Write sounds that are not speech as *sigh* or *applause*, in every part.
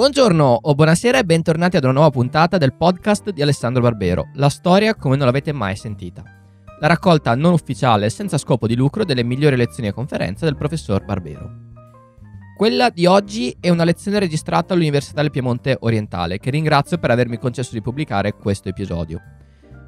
Buongiorno o buonasera e bentornati ad una nuova puntata del podcast di Alessandro Barbero, la storia come non l'avete mai sentita. La raccolta non ufficiale e senza scopo di lucro delle migliori lezioni e conferenze del professor Barbero. Quella di oggi è una lezione registrata all'Università del Piemonte Orientale, che ringrazio per avermi concesso di pubblicare questo episodio.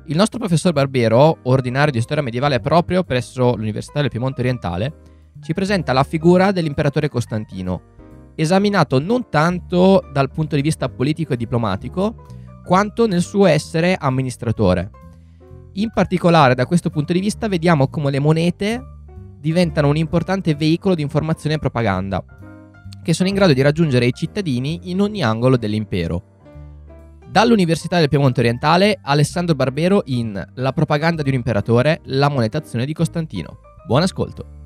Il nostro professor Barbero, ordinario di storia medievale proprio presso l'Università del Piemonte Orientale, ci presenta la figura dell'imperatore Costantino, esaminato non tanto dal punto di vista politico e diplomatico, quanto nel suo essere amministratore. In particolare, da questo punto di vista, vediamo come le monete diventano un importante veicolo di informazione e propaganda, che sono in grado di raggiungere i cittadini in ogni angolo dell'impero. Dall'Università del Piemonte Orientale, Alessandro Barbero in La propaganda di un imperatore, la monetazione di Costantino. Buon ascolto!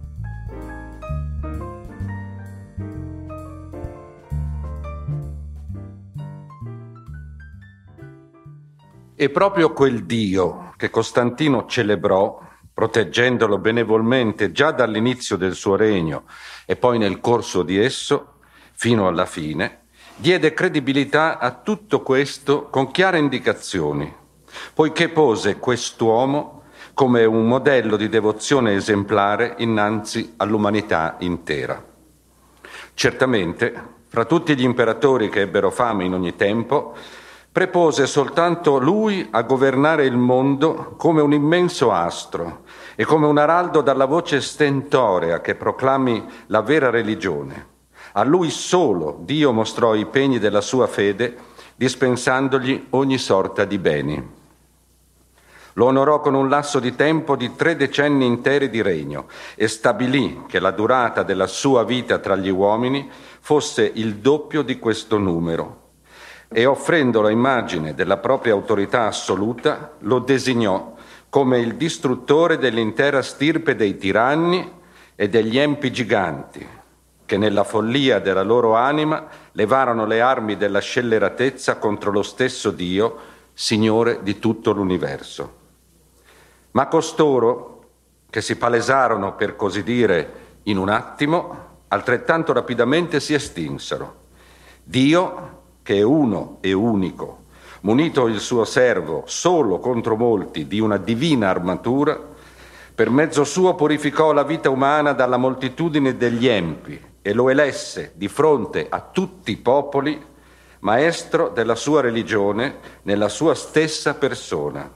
E proprio quel Dio che Costantino celebrò, proteggendolo benevolmente già dall'inizio del suo regno e poi nel corso di esso, fino alla fine, diede credibilità a tutto questo con chiare indicazioni, poiché pose quest'uomo come un modello di devozione esemplare innanzi all'umanità intera. Certamente, fra tutti gli imperatori che ebbero fame in ogni tempo, prepose soltanto lui a governare il mondo come un immenso astro e come un araldo dalla voce stentorea che proclami la vera religione. A lui solo Dio mostrò i pegni della sua fede, dispensandogli ogni sorta di beni. Lo onorò con un lasso di tempo di tre decenni interi di regno e stabilì che la durata della sua vita tra gli uomini fosse il doppio di questo numero, e offrendo la immagine della propria autorità assoluta, lo designò come il distruttore dell'intera stirpe dei tiranni e degli empi giganti, che nella follia della loro anima levarono le armi della scelleratezza contro lo stesso Dio, Signore di tutto l'universo. Ma costoro, che si palesarono, per così dire, in un attimo, altrettanto rapidamente si estinsero. Dio, che è uno e unico, munito il suo servo solo contro molti di una divina armatura, per mezzo suo purificò la vita umana dalla moltitudine degli empi e lo elesse di fronte a tutti i popoli maestro della sua religione nella sua stessa persona.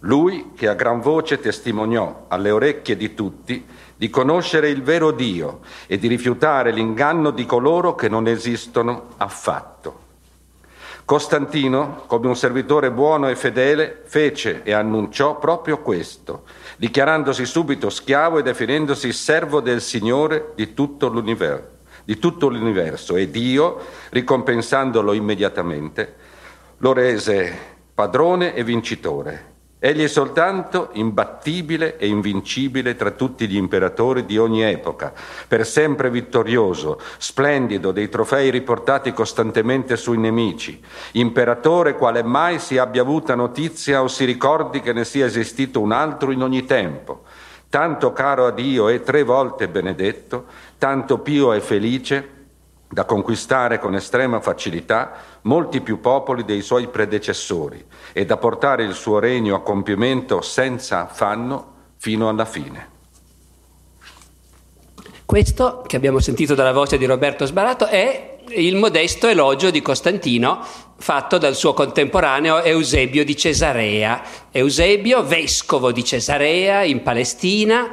Lui che a gran voce testimoniò alle orecchie di tutti di conoscere il vero Dio e di rifiutare l'inganno di coloro che non esistono affatto. Costantino, come un servitore buono e fedele, fece e annunciò proprio questo, dichiarandosi subito schiavo e definendosi servo del Signore di tutto l'universo, di tutto l'universo e Dio, ricompensandolo immediatamente, lo rese padrone e vincitore Egli è soltanto imbattibile e invincibile tra tutti gli imperatori di ogni epoca, per sempre vittorioso, splendido dei trofei riportati costantemente sui nemici, imperatore quale mai si abbia avuta notizia o si ricordi che ne sia esistito un altro in ogni tempo, tanto caro a Dio e tre volte benedetto, tanto pio e felice, da conquistare con estrema facilità molti più popoli dei suoi predecessori e da portare il suo regno a compimento senza affanno fino alla fine. Questo che abbiamo sentito dalla voce di Roberto Sbarato è il modesto elogio di Costantino fatto dal suo contemporaneo Eusebio di Cesarea. Eusebio, vescovo di Cesarea in Palestina,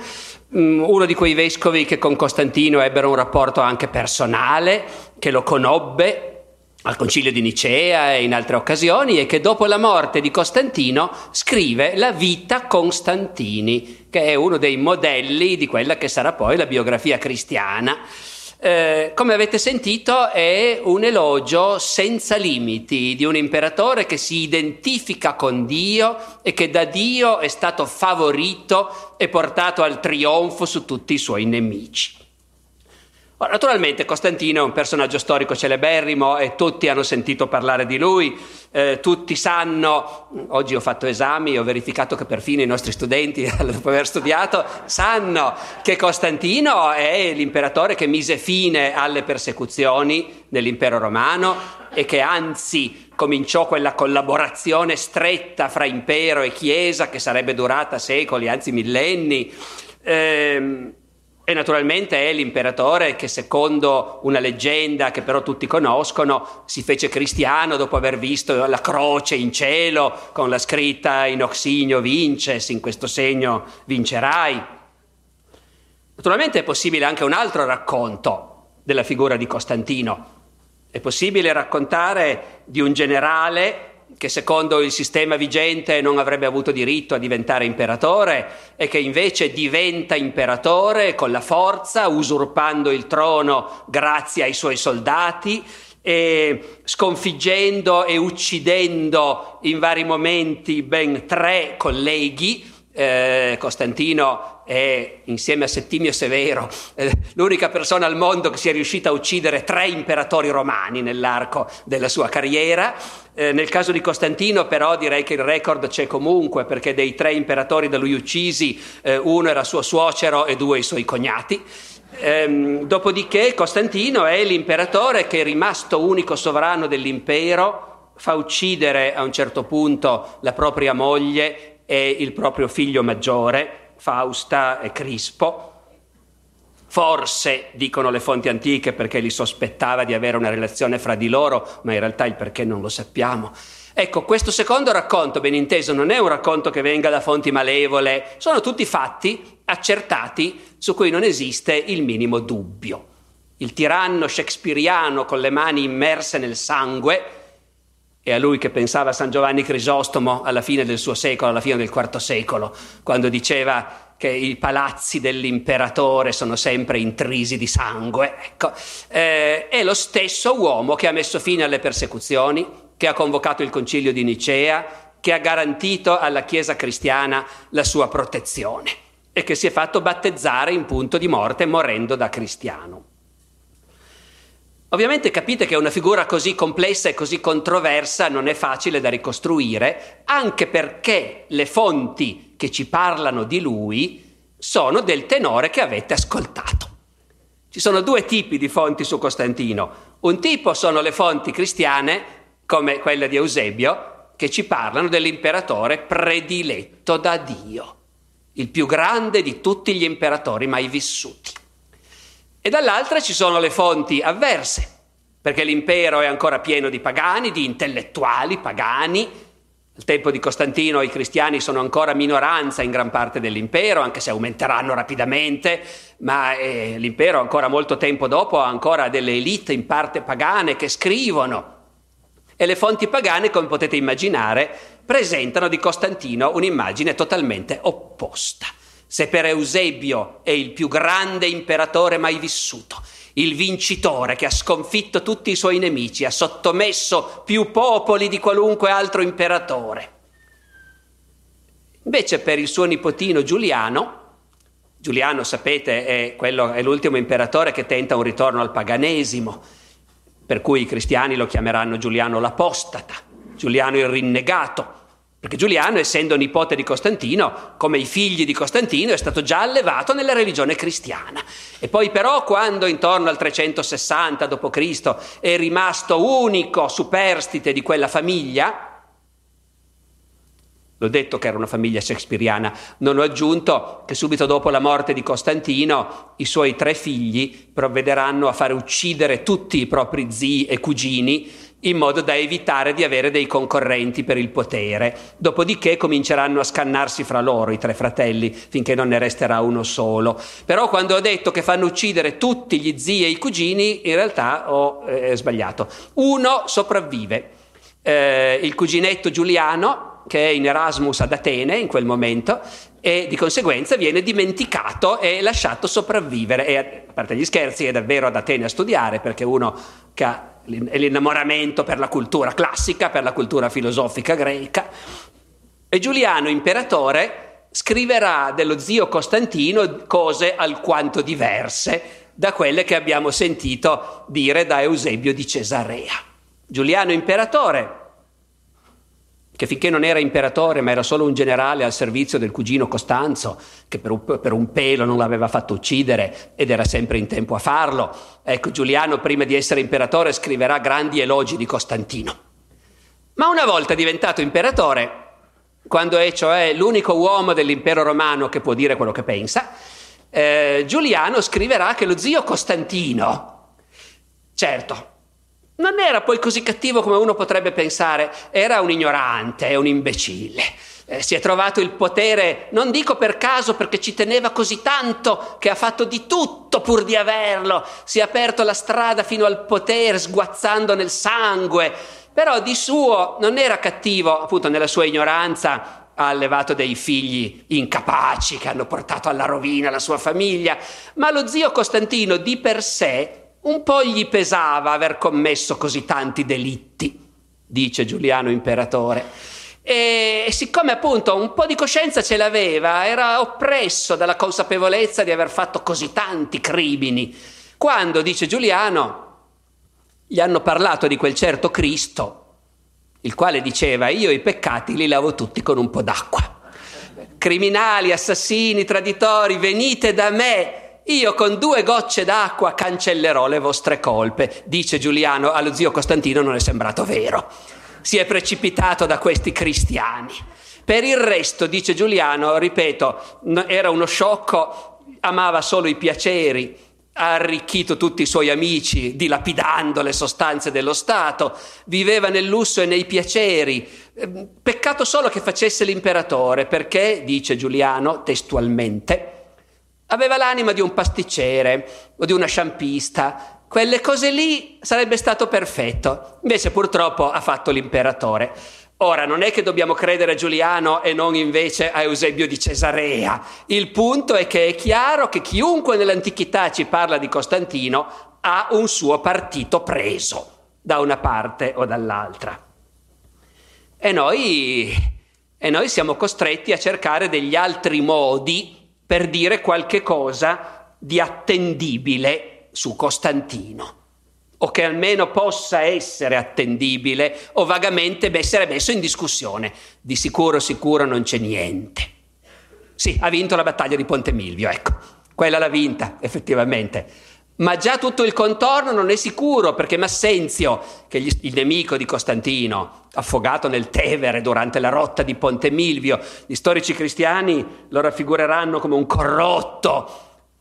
Mm, uno di quei vescovi che con Costantino ebbero un rapporto anche personale, che lo conobbe al concilio di Nicea e in altre occasioni e che dopo la morte di Costantino scrive la vita Constantini, che è uno dei modelli di quella che sarà poi la biografia cristiana. Eh, come avete sentito è un elogio senza limiti di un imperatore che si identifica con Dio e che da Dio è stato favorito e portato al trionfo su tutti i suoi nemici. Naturalmente Costantino è un personaggio storico celeberrimo e tutti hanno sentito parlare di lui, eh, tutti sanno, oggi ho fatto esami e ho verificato che perfino i nostri studenti, *laughs* dopo aver studiato, sanno che Costantino è l'imperatore che mise fine alle persecuzioni nell'impero romano, e che anzi cominciò quella collaborazione stretta fra impero e chiesa che sarebbe durata secoli, anzi millenni. Ehm, e naturalmente è l'imperatore che secondo una leggenda che però tutti conoscono si fece cristiano dopo aver visto la croce in cielo con la scritta in oxigno vinces, in questo segno vincerai. Naturalmente è possibile anche un altro racconto della figura di Costantino. È possibile raccontare di un generale che secondo il sistema vigente non avrebbe avuto diritto a diventare imperatore e che invece diventa imperatore con la forza, usurpando il trono grazie ai suoi soldati e sconfiggendo e uccidendo in vari momenti ben tre colleghi eh, Costantino è, insieme a Settimio Severo, eh, l'unica persona al mondo che sia riuscita a uccidere tre imperatori romani nell'arco della sua carriera. Eh, nel caso di Costantino però direi che il record c'è comunque perché dei tre imperatori da lui uccisi eh, uno era suo suocero e due i suoi cognati. Ehm, dopodiché Costantino è l'imperatore che è rimasto unico sovrano dell'impero, fa uccidere a un certo punto la propria moglie e il proprio figlio maggiore, Fausta e Crispo. Forse, dicono le fonti antiche, perché li sospettava di avere una relazione fra di loro, ma in realtà il perché non lo sappiamo. Ecco, questo secondo racconto, ben inteso, non è un racconto che venga da fonti malevole, sono tutti fatti accertati su cui non esiste il minimo dubbio. Il tiranno shakespeariano con le mani immerse nel sangue è a lui che pensava San Giovanni Crisostomo alla fine del suo secolo, alla fine del IV secolo, quando diceva che i palazzi dell'imperatore sono sempre intrisi di sangue. Ecco, eh, è lo stesso uomo che ha messo fine alle persecuzioni, che ha convocato il concilio di Nicea, che ha garantito alla Chiesa cristiana la sua protezione e che si è fatto battezzare in punto di morte morendo da cristiano. Ovviamente capite che una figura così complessa e così controversa non è facile da ricostruire, anche perché le fonti che ci parlano di lui sono del tenore che avete ascoltato. Ci sono due tipi di fonti su Costantino. Un tipo sono le fonti cristiane, come quella di Eusebio, che ci parlano dell'imperatore prediletto da Dio, il più grande di tutti gli imperatori mai vissuti e dall'altra ci sono le fonti avverse, perché l'impero è ancora pieno di pagani, di intellettuali pagani. Al tempo di Costantino i cristiani sono ancora minoranza in gran parte dell'impero, anche se aumenteranno rapidamente, ma eh, l'impero ancora molto tempo dopo ha ancora delle elite in parte pagane che scrivono. E le fonti pagane, come potete immaginare, presentano di Costantino un'immagine totalmente opposta. Se per Eusebio è il più grande imperatore mai vissuto, il vincitore che ha sconfitto tutti i suoi nemici, ha sottomesso più popoli di qualunque altro imperatore. Invece per il suo nipotino Giuliano, Giuliano sapete è, quello, è l'ultimo imperatore che tenta un ritorno al paganesimo, per cui i cristiani lo chiameranno Giuliano l'apostata, Giuliano il rinnegato. Perché Giuliano, essendo nipote di Costantino, come i figli di Costantino, è stato già allevato nella religione cristiana. E poi però quando intorno al 360 d.C. è rimasto unico superstite di quella famiglia, L'ho detto che era una famiglia shakespeariana, non ho aggiunto che subito dopo la morte di Costantino i suoi tre figli provvederanno a fare uccidere tutti i propri zii e cugini in modo da evitare di avere dei concorrenti per il potere. Dopodiché cominceranno a scannarsi fra loro i tre fratelli finché non ne resterà uno solo. Però quando ho detto che fanno uccidere tutti gli zii e i cugini, in realtà ho eh, sbagliato. Uno sopravvive, eh, il cuginetto Giuliano, che è in Erasmus ad Atene in quel momento, e di conseguenza viene dimenticato e lasciato sopravvivere. E a parte gli scherzi, è davvero ad Atene a studiare perché uno che ha l'innamoramento per la cultura classica, per la cultura filosofica greca. E Giuliano, imperatore, scriverà dello zio Costantino cose alquanto diverse da quelle che abbiamo sentito dire da Eusebio di Cesarea. Giuliano, imperatore, che finché non era imperatore ma era solo un generale al servizio del cugino Costanzo, che per un, per un, pelo non l'aveva fatto uccidere ed era sempre in tempo a farlo. Ecco, Giuliano prima di essere imperatore scriverà grandi elogi di Costantino. Ma una volta diventato imperatore, quando è cioè l'unico uomo dell'impero romano che può dire quello che pensa, eh, Giuliano scriverà che lo zio Costantino, certo, non era poi così cattivo come uno potrebbe pensare, era un ignorante, un imbecille. Eh, si è trovato il potere, non dico per caso perché ci teneva così tanto che ha fatto di tutto pur di averlo, si è aperto la strada fino al potere sguazzando nel sangue, però di suo non era cattivo, appunto nella sua ignoranza ha allevato dei figli incapaci che hanno portato alla rovina la sua famiglia, ma lo zio Costantino di per sé un po' gli pesava aver commesso così tanti delitti, dice Giuliano Imperatore. E siccome appunto un po' di coscienza ce l'aveva, era oppresso dalla consapevolezza di aver fatto così tanti crimini. Quando, dice Giuliano, gli hanno parlato di quel certo Cristo, il quale diceva io i peccati li lavo tutti con un po' d'acqua. Criminali, assassini, traditori, venite da me io con due gocce d'acqua cancellerò le vostre colpe, dice Giuliano, allo zio Costantino non è sembrato vero. Si è precipitato da questi cristiani. Per il resto, dice Giuliano, ripeto, era uno sciocco, amava solo i piaceri, ha arricchito tutti i suoi amici dilapidando le sostanze dello Stato, viveva nel lusso e nei piaceri. Ehm, peccato solo che facesse l'imperatore, perché, dice Giuliano testualmente, Aveva l'anima di un pasticcere o di una sciampista. Quelle cose lì sarebbe stato perfetto. Invece purtroppo ha fatto l'imperatore. Ora, non è che dobbiamo credere a Giuliano e non invece a Eusebio di Cesarea. Il punto è che è chiaro che chiunque nell'antichità ci parla di Costantino ha un suo partito preso, da una parte o dall'altra. E noi, e noi siamo costretti a cercare degli altri modi per dire qualche cosa di attendibile su Costantino o che almeno possa essere attendibile o vagamente essere messo in discussione. Di sicuro, sicuro non c'è niente. Sì, ha vinto la battaglia di Ponte Milvio, ecco, quella l'ha vinta effettivamente. Ma già tutto il contorno non è sicuro perché Massenzio, che è il nemico di Costantino, affogato nel Tevere durante la rotta di Ponte Milvio. Gli storici cristiani lo raffigureranno come un corrotto,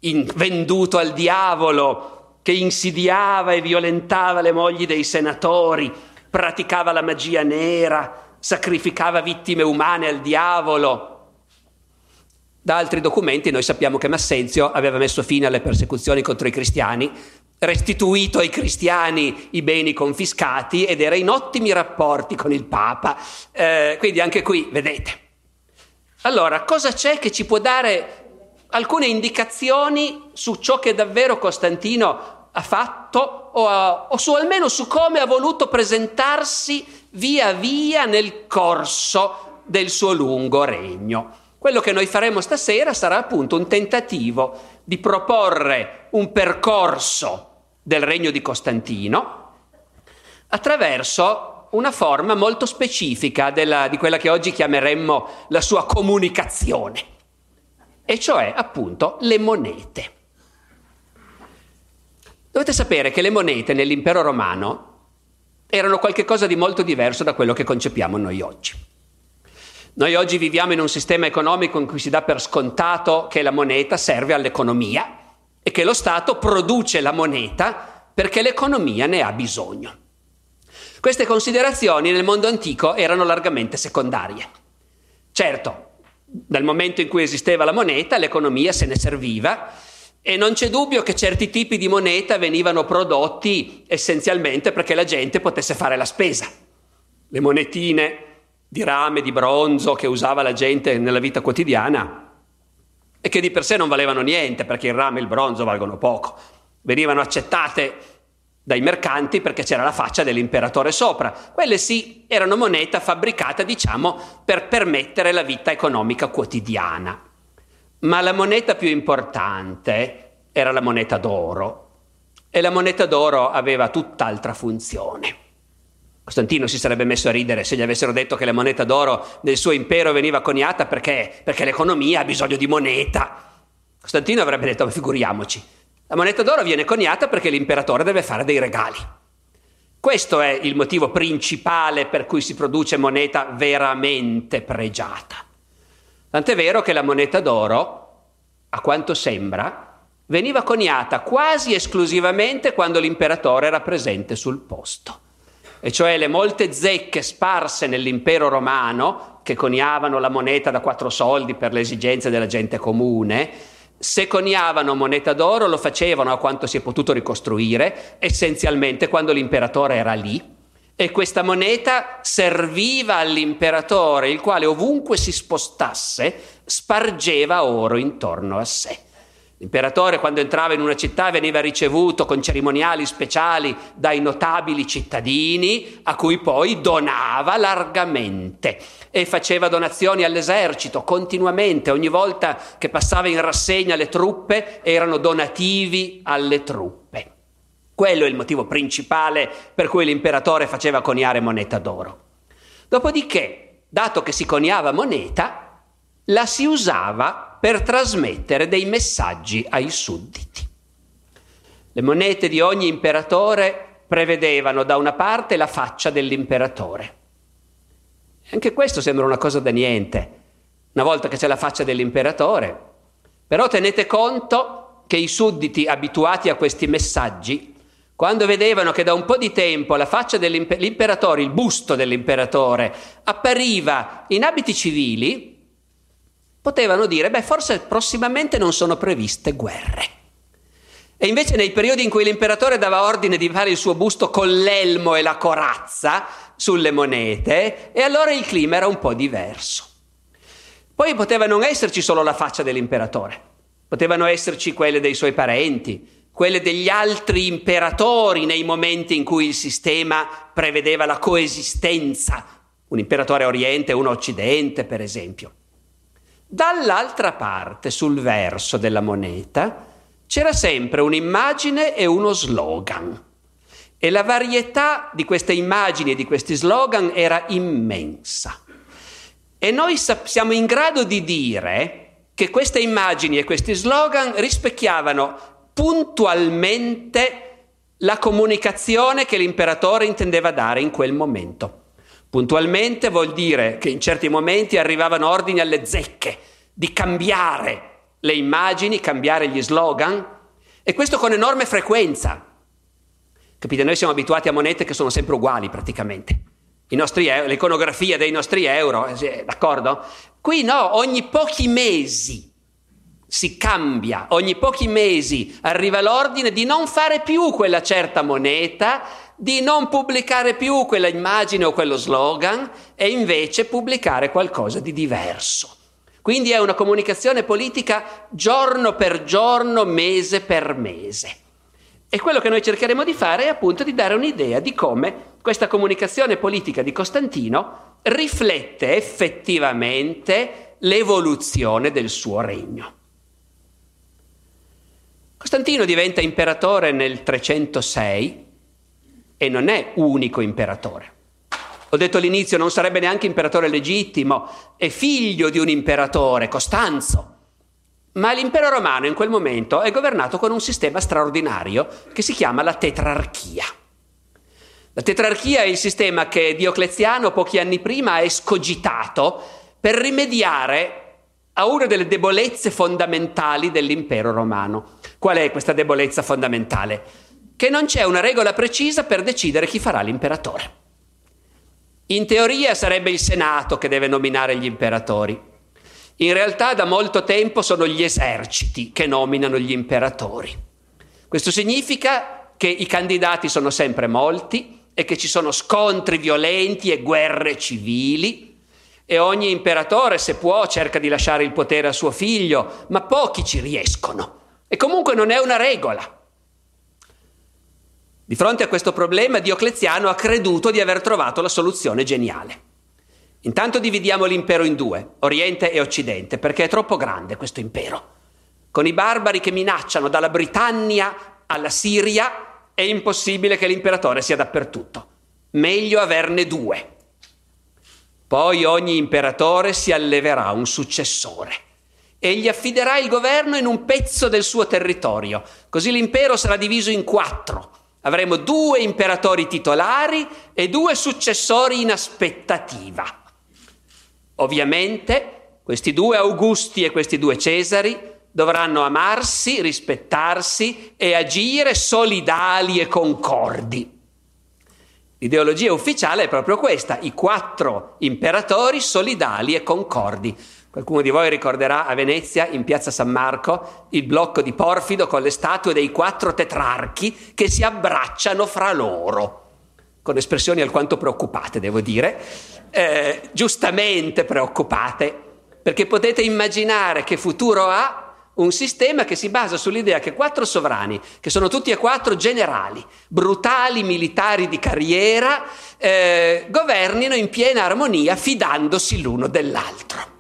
venduto al diavolo, che insidiava e violentava le mogli dei senatori, praticava la magia nera, sacrificava vittime umane al diavolo. Da altri documenti noi sappiamo che Massenzio aveva messo fine alle persecuzioni contro i cristiani restituito ai cristiani i beni confiscati ed era in ottimi rapporti con il Papa. Eh, quindi anche qui, vedete. Allora, cosa c'è che ci può dare alcune indicazioni su ciò che davvero Costantino ha fatto o, a, o su almeno su come ha voluto presentarsi via via nel corso del suo lungo regno? Quello che noi faremo stasera sarà appunto un tentativo di proporre un percorso del regno di Costantino attraverso una forma molto specifica della, di quella che oggi chiameremmo la sua comunicazione, e cioè appunto le monete. Dovete sapere che le monete nell'impero romano erano qualcosa di molto diverso da quello che concepiamo noi oggi. Noi oggi viviamo in un sistema economico in cui si dà per scontato che la moneta serve all'economia e che lo Stato produce la moneta perché l'economia ne ha bisogno. Queste considerazioni nel mondo antico erano largamente secondarie. Certo, dal momento in cui esisteva la moneta, l'economia se ne serviva e non c'è dubbio che certi tipi di moneta venivano prodotti essenzialmente perché la gente potesse fare la spesa. Le monetine di rame, di bronzo che usava la gente nella vita quotidiana e che di per sé non valevano niente perché il rame e il bronzo valgono poco. Venivano accettate dai mercanti perché c'era la faccia dell'imperatore sopra. Quelle sì erano moneta fabbricata, diciamo, per permettere la vita economica quotidiana. Ma la moneta più importante era la moneta d'oro e la moneta d'oro aveva tutt'altra funzione. Costantino si sarebbe messo a ridere se gli avessero detto che la moneta d'oro del suo impero veniva coniata perché, perché l'economia ha bisogno di moneta. Costantino avrebbe detto, ma figuriamoci, la moneta d'oro viene coniata perché l'imperatore deve fare dei regali. Questo è il motivo principale per cui si produce moneta veramente pregiata. Tant'è vero che la moneta d'oro, a quanto sembra, veniva coniata quasi esclusivamente quando l'imperatore era presente sul posto. E cioè le molte zecche sparse nell'impero romano, che coniavano la moneta da quattro soldi per le esigenze della gente comune, se coniavano moneta d'oro lo facevano a quanto si è potuto ricostruire, essenzialmente quando l'imperatore era lì, e questa moneta serviva all'imperatore, il quale ovunque si spostasse spargeva oro intorno a sé. L'imperatore quando entrava in una città veniva ricevuto con cerimoniali speciali dai notabili cittadini a cui poi donava largamente e faceva donazioni all'esercito continuamente, ogni volta che passava in rassegna le truppe erano donativi alle truppe. Quello è il motivo principale per cui l'imperatore faceva coniare moneta d'oro. Dopodiché, dato che si coniava moneta, la si usava per trasmettere dei messaggi ai sudditi. Le monete di ogni imperatore prevedevano da una parte la faccia dell'imperatore. Anche questo sembra una cosa da niente, una volta che c'è la faccia dell'imperatore. Però tenete conto che i sudditi abituati a questi messaggi, quando vedevano che da un po' di tempo la faccia dell'imperatore, il busto dell'imperatore, appariva in abiti civili, potevano dire, beh, forse prossimamente non sono previste guerre. E invece nei periodi in cui l'imperatore dava ordine di fare il suo busto con l'elmo e la corazza sulle monete, e allora il clima era un po' diverso. Poi poteva non esserci solo la faccia dell'imperatore, potevano esserci quelle dei suoi parenti, quelle degli altri imperatori nei momenti in cui il sistema prevedeva la coesistenza, un imperatore oriente e uno occidente, per esempio. Dall'altra parte, sul verso della moneta, c'era sempre un'immagine e uno slogan. E la varietà di queste immagini e di questi slogan era immensa. E noi siamo in grado di dire che queste immagini e questi slogan rispecchiavano puntualmente la comunicazione che l'imperatore intendeva dare in quel momento. Puntualmente vuol dire che in certi momenti arrivavano ordini alle zecche di cambiare le immagini, cambiare gli slogan e questo con enorme frequenza. Capite? Noi siamo abituati a monete che sono sempre uguali praticamente. Nostri, l'iconografia dei nostri euro, eh, d'accordo? Qui no, ogni pochi mesi si cambia, ogni pochi mesi arriva l'ordine di non fare più quella certa moneta di non pubblicare più quella immagine o quello slogan e invece pubblicare qualcosa di diverso. Quindi è una comunicazione politica giorno per giorno, mese per mese. E quello che noi cercheremo di fare è appunto di dare un'idea di come questa comunicazione politica di Costantino riflette effettivamente l'evoluzione del suo regno. Costantino diventa imperatore nel 306 e non è unico imperatore. Ho detto all'inizio, non sarebbe neanche imperatore legittimo, è figlio di un imperatore, Costanzo. Ma l'impero romano in quel momento è governato con un sistema straordinario che si chiama la tetrarchia. La tetrarchia è il sistema che Diocleziano pochi anni prima ha escogitato per rimediare a una delle debolezze fondamentali dell'impero romano. Qual è questa debolezza fondamentale? Che non c'è una regola precisa per decidere chi farà l'imperatore. In teoria sarebbe il Senato che deve nominare gli imperatori. In realtà da molto tempo sono gli eserciti che nominano gli imperatori. Questo significa che i candidati sono sempre molti e che ci sono scontri violenti e guerre civili e ogni imperatore, se può, cerca di lasciare il potere a suo figlio, ma pochi ci riescono. E comunque non è una regola. Di fronte a questo problema Diocleziano ha creduto di aver trovato la soluzione geniale. Intanto dividiamo l'impero in due, Oriente e Occidente, perché è troppo grande questo impero. Con i barbari che minacciano dalla Britannia alla Siria è impossibile che l'imperatore sia dappertutto. meglio averne due. Poi ogni imperatore si alleverà un successore e gli affiderà il governo in un pezzo del suo territorio. Così l'impero sarà diviso in quattro. Avremo due imperatori titolari e due successori in aspettativa. Ovviamente questi due Augusti e questi due Cesari dovranno amarsi, rispettarsi e agire solidali e concordi. L'ideologia ufficiale è proprio questa, i quattro imperatori solidali e concordi. Qualcuno di voi ricorderà a Venezia, in piazza San Marco, il blocco di Porfido con le statue dei quattro tetrarchi che si abbracciano fra loro, con espressioni alquanto preoccupate, devo dire, eh, giustamente preoccupate, perché potete immaginare che futuro ha un sistema che si basa sull'idea che quattro sovrani, che sono tutti e quattro generali, brutali militari di carriera, eh, governino in piena armonia fidandosi l'uno dell'altro.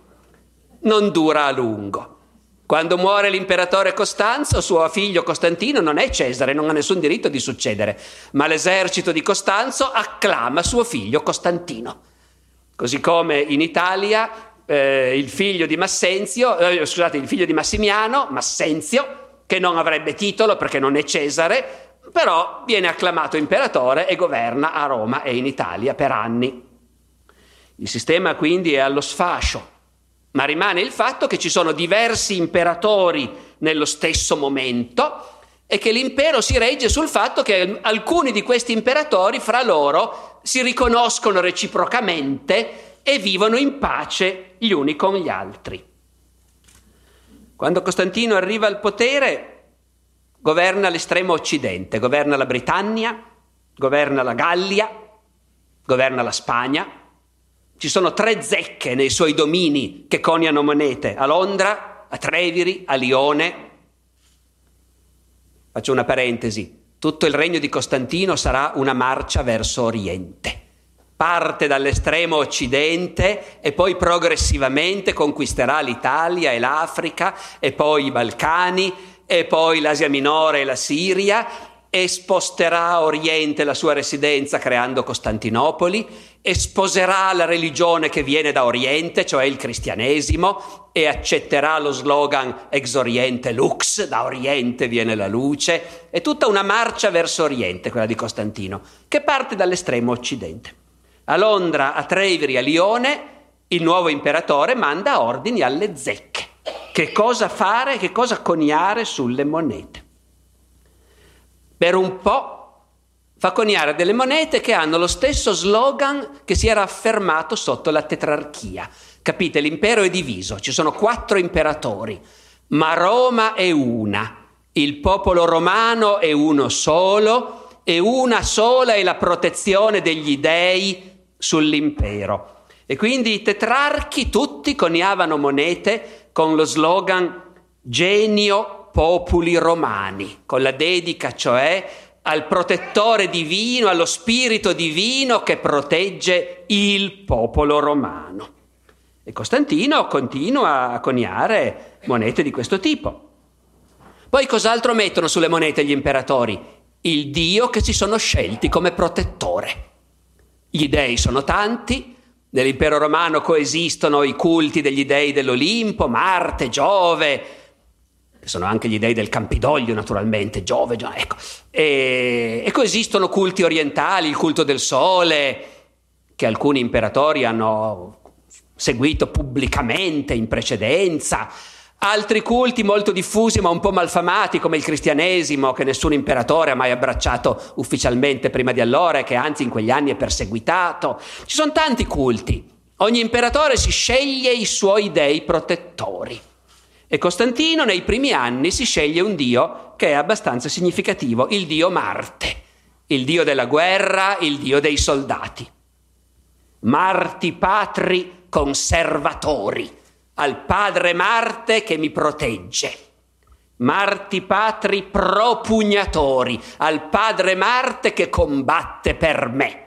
Non dura a lungo. Quando muore l'imperatore Costanzo, suo figlio Costantino non è Cesare, non ha nessun diritto di succedere, ma l'esercito di Costanzo acclama suo figlio Costantino. Così come in Italia eh, il figlio eh, scusate, il figlio di Massimiano, Massenzio, che non avrebbe titolo perché non è Cesare, però viene acclamato imperatore e governa a Roma e in Italia per anni. Il sistema quindi è allo sfascio, ma rimane il fatto che ci sono diversi imperatori nello stesso momento e che l'impero si regge sul fatto che alcuni di questi imperatori fra loro si riconoscono reciprocamente e vivono in pace gli uni con gli altri. Quando Costantino arriva al potere, governa l'estremo occidente, governa la Britannia, governa la Gallia, governa la Spagna. Ci sono tre zecche nei suoi domini che coniano monete, a Londra, a Treviri, a Lione. Faccio una parentesi, tutto il regno di Costantino sarà una marcia verso Oriente. Parte dall'estremo occidente e poi progressivamente conquisterà l'Italia e l'Africa e poi i Balcani e poi l'Asia Minore e la Siria e sposterà a oriente la sua residenza creando Costantinopoli sposerà la religione che viene da oriente, cioè il cristianesimo, e accetterà lo slogan ex oriente lux, da oriente viene la luce, è tutta una marcia verso oriente quella di Costantino, che parte dall'estremo occidente. A Londra, a Treviri, a Lione, il nuovo imperatore manda ordini alle zecche. Che cosa fare, che cosa coniare sulle monete. Per un po' fa coniare delle monete che hanno lo stesso slogan che si era affermato sotto la tetrarchia. Capite, l'impero è diviso, ci sono quattro imperatori, ma Roma è una, il popolo romano è uno solo e una sola è la protezione degli dei sull'impero. E quindi i tetrarchi tutti coniavano monete con lo slogan Genio Populi Romani, con la dedica cioè al protettore divino, allo spirito divino che protegge il popolo romano. E Costantino continua a coniare monete di questo tipo. Poi cos'altro mettono sulle monete gli imperatori? Il Dio che si sono scelti come protettore. Gli dei sono tanti, nell'impero romano coesistono i culti degli dei dell'Olimpo, Marte, Giove, sono anche gli dei del Campidoglio naturalmente, Giove, Giove ecco. e, e coesistono culti orientali, il culto del sole, che alcuni imperatori hanno seguito pubblicamente in precedenza, Altri culti molto diffusi ma un po' malfamati come il cristianesimo che nessun imperatore ha mai abbracciato ufficialmente prima di allora e che anzi in quegli anni è perseguitato. Ci sono tanti culti. Ogni imperatore si sceglie i suoi dei protettori. E Costantino nei primi anni si sceglie un dio che è abbastanza significativo, il dio Marte, il dio della guerra, il dio dei soldati. Marti patri conservatori al padre Marte che mi protegge. Marti patri propugnatori, al padre Marte che combatte per me.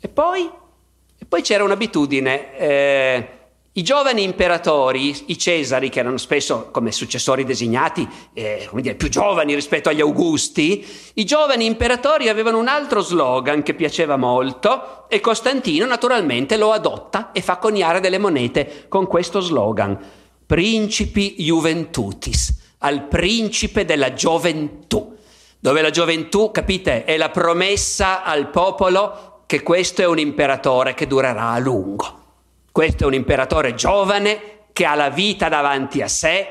E poi, poi c'era un'abitudine, eh, I giovani imperatori, i Cesari, che erano spesso come successori designati, eh, come dire, più giovani rispetto agli Augusti, i giovani imperatori avevano un altro slogan che piaceva molto e Costantino naturalmente lo adotta e fa coniare delle monete con questo slogan, Principi Juventutis, al principe della gioventù, dove la gioventù, capite, è la promessa al popolo che questo è un imperatore che durerà a lungo. Questo è un imperatore giovane che ha la vita davanti a sé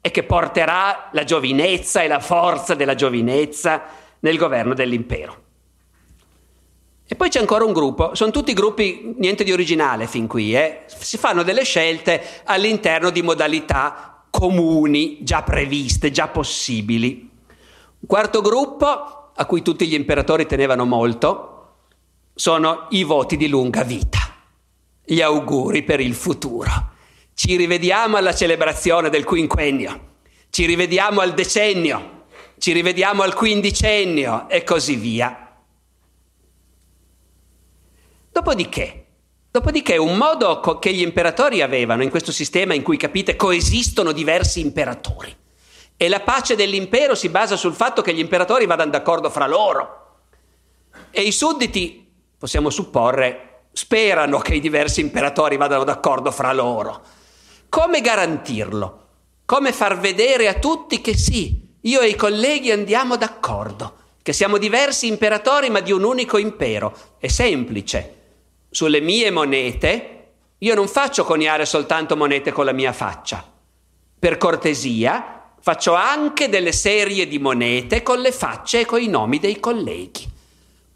e che porterà la giovinezza e la forza della giovinezza nel governo dell'impero. E poi c'è ancora un gruppo, sono tutti gruppi, niente di originale fin qui, eh? si fanno delle scelte all'interno di modalità comuni, già previste, già possibili. Un quarto gruppo, a cui tutti gli imperatori tenevano molto, sono i voti di lunga vita. Gli auguri per il futuro. Ci rivediamo alla celebrazione del quinquennio, ci rivediamo al decennio, ci rivediamo al quindicennio. E così via. Dopodiché, dopodiché un modo che gli imperatori avevano in questo sistema in cui capite coesistono diversi imperatori. E la pace dell'impero si basa sul fatto che gli imperatori vadano d'accordo fra loro. E i sudditi, possiamo supporre, sperano che i diversi imperatori vadano d'accordo fra loro. Come garantirlo? Come far vedere a tutti che sì, io e i colleghi andiamo d'accordo, che siamo diversi imperatori ma di un unico impero? È semplice. Sulle mie monete io non faccio coniare soltanto monete con la mia faccia. Per cortesia faccio anche delle serie di monete con le facce e con i nomi dei colleghi.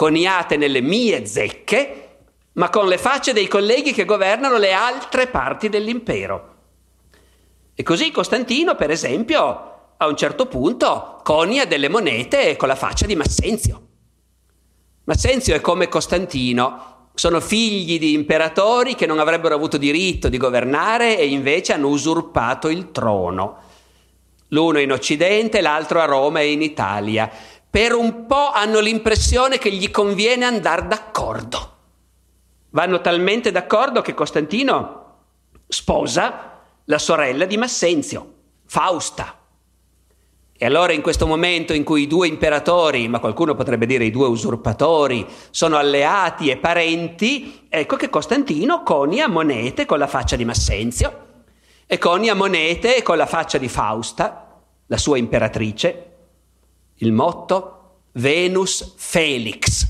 Coniate nelle mie zecche ma con le facce dei colleghi che governano le altre parti dell'impero. E così Costantino, per esempio, a un certo punto conia delle monete con la faccia di Massenzio. Massenzio è come Costantino, sono figli di imperatori che non avrebbero avuto diritto di governare e invece hanno usurpato il trono. L'uno in Occidente, l'altro a Roma e in Italia. Per un po' hanno l'impressione che gli conviene andare d'accordo. Vanno talmente d'accordo che Costantino sposa la sorella di Massenzio, Fausta. E allora in questo momento in cui i due imperatori, ma qualcuno potrebbe dire i due usurpatori, sono alleati e parenti, ecco che Costantino conia monete con la faccia di Massenzio e conia monete con la faccia di Fausta, la sua imperatrice, il motto Venus Felix,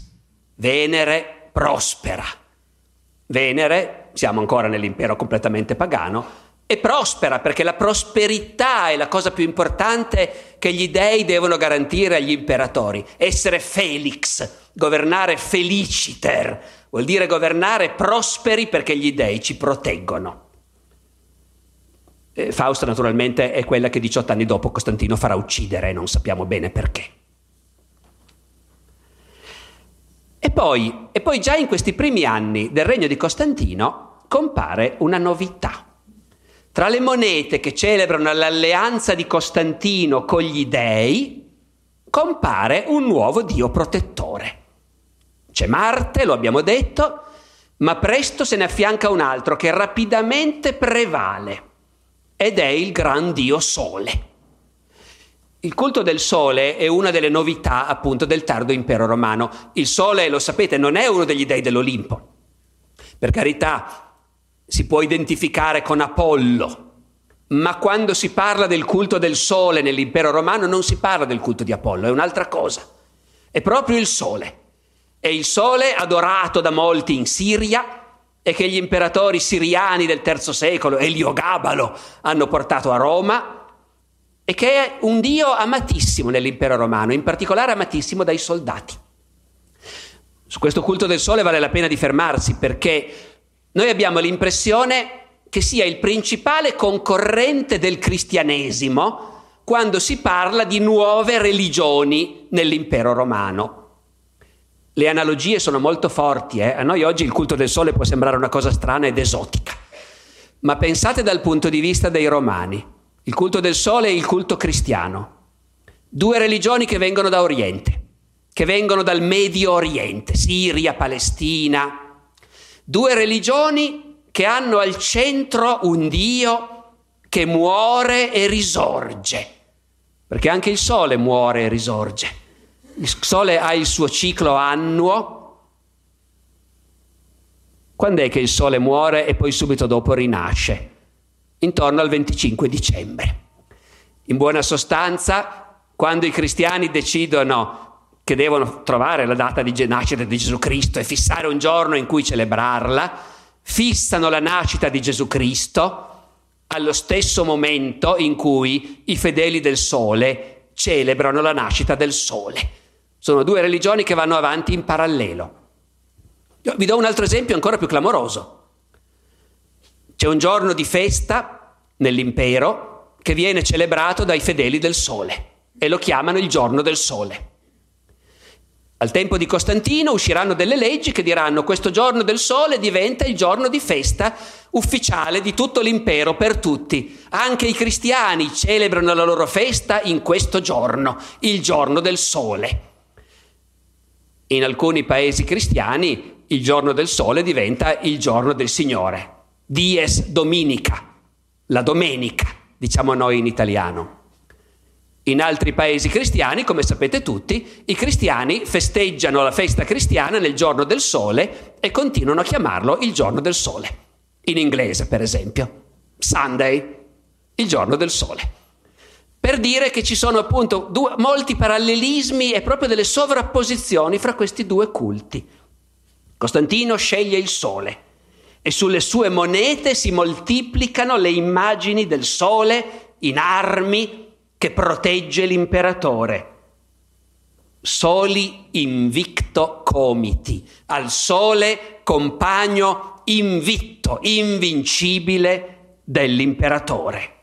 Venere prospera. Venere, siamo ancora nell'impero completamente pagano, e prospera perché la prosperità è la cosa più importante che gli dei devono garantire agli imperatori. Essere felix, governare feliciter, vuol dire governare prosperi perché gli dei ci proteggono. E Fausta naturalmente è quella che 18 anni dopo Costantino farà uccidere, non sappiamo bene perché. E poi, e poi già in questi primi anni del regno di Costantino compare una novità. Tra le monete che celebrano l'alleanza di Costantino con gli dei, compare un nuovo dio protettore. C'è Marte, lo abbiamo detto, ma presto se ne affianca un altro che rapidamente prevale ed è il gran dio Sole. Il culto del sole è una delle novità appunto del tardo impero romano. Il sole, lo sapete, non è uno degli dei dell'Olimpo. Per carità, si può identificare con Apollo, ma quando si parla del culto del sole nell'impero romano non si parla del culto di Apollo, è un'altra cosa. È proprio il sole. È il sole adorato da molti in Siria e che gli imperatori siriani del III secolo, Eliogabalo, hanno portato a Roma e che è un dio amatissimo nell'impero romano, in particolare amatissimo dai soldati. Su questo culto del sole vale la pena di fermarsi perché noi abbiamo l'impressione che sia il principale concorrente del cristianesimo quando si parla di nuove religioni nell'impero romano. Le analogie sono molto forti, eh? a noi oggi il culto del sole può sembrare una cosa strana ed esotica, ma pensate dal punto di vista dei romani. Il culto del sole e il culto cristiano. Due religioni che vengono da Oriente, che vengono dal Medio Oriente, Siria, Palestina. Due religioni che hanno al centro un Dio che muore e risorge, perché anche il Sole muore e risorge. Il Sole ha il suo ciclo annuo. Quando è che il Sole muore e poi subito dopo rinasce? Intorno al 25 dicembre. In buona sostanza, quando i cristiani decidono che devono trovare la data di nascita di Gesù Cristo e fissare un giorno in cui celebrarla, fissano la nascita di Gesù Cristo allo stesso momento in cui i fedeli del Sole celebrano la nascita del Sole. Sono due religioni che vanno avanti in parallelo. Io vi do un altro esempio ancora più clamoroso. C'è un giorno di festa nell'impero che viene celebrato dai fedeli del Sole e lo chiamano il giorno del Sole. Al tempo di Costantino usciranno delle leggi che diranno questo giorno del sole diventa il giorno di festa ufficiale di tutto l'impero per tutti. Anche i cristiani celebrano la loro festa in questo giorno, il giorno del sole. In alcuni paesi cristiani il giorno del sole diventa il giorno del Signore, dies dominica, la domenica, diciamo noi in italiano. In altri paesi cristiani, come sapete tutti, i cristiani festeggiano la festa cristiana nel giorno del sole e continuano a chiamarlo il giorno del sole. In inglese, per esempio, Sunday, il giorno del sole. Per dire che ci sono appunto due, molti parallelismi e proprio delle sovrapposizioni fra questi due culti. Costantino sceglie il sole e sulle sue monete si moltiplicano le immagini del sole in armi, che protegge l'imperatore. Soli invicto comiti, al sole compagno invitto, invincibile dell'imperatore.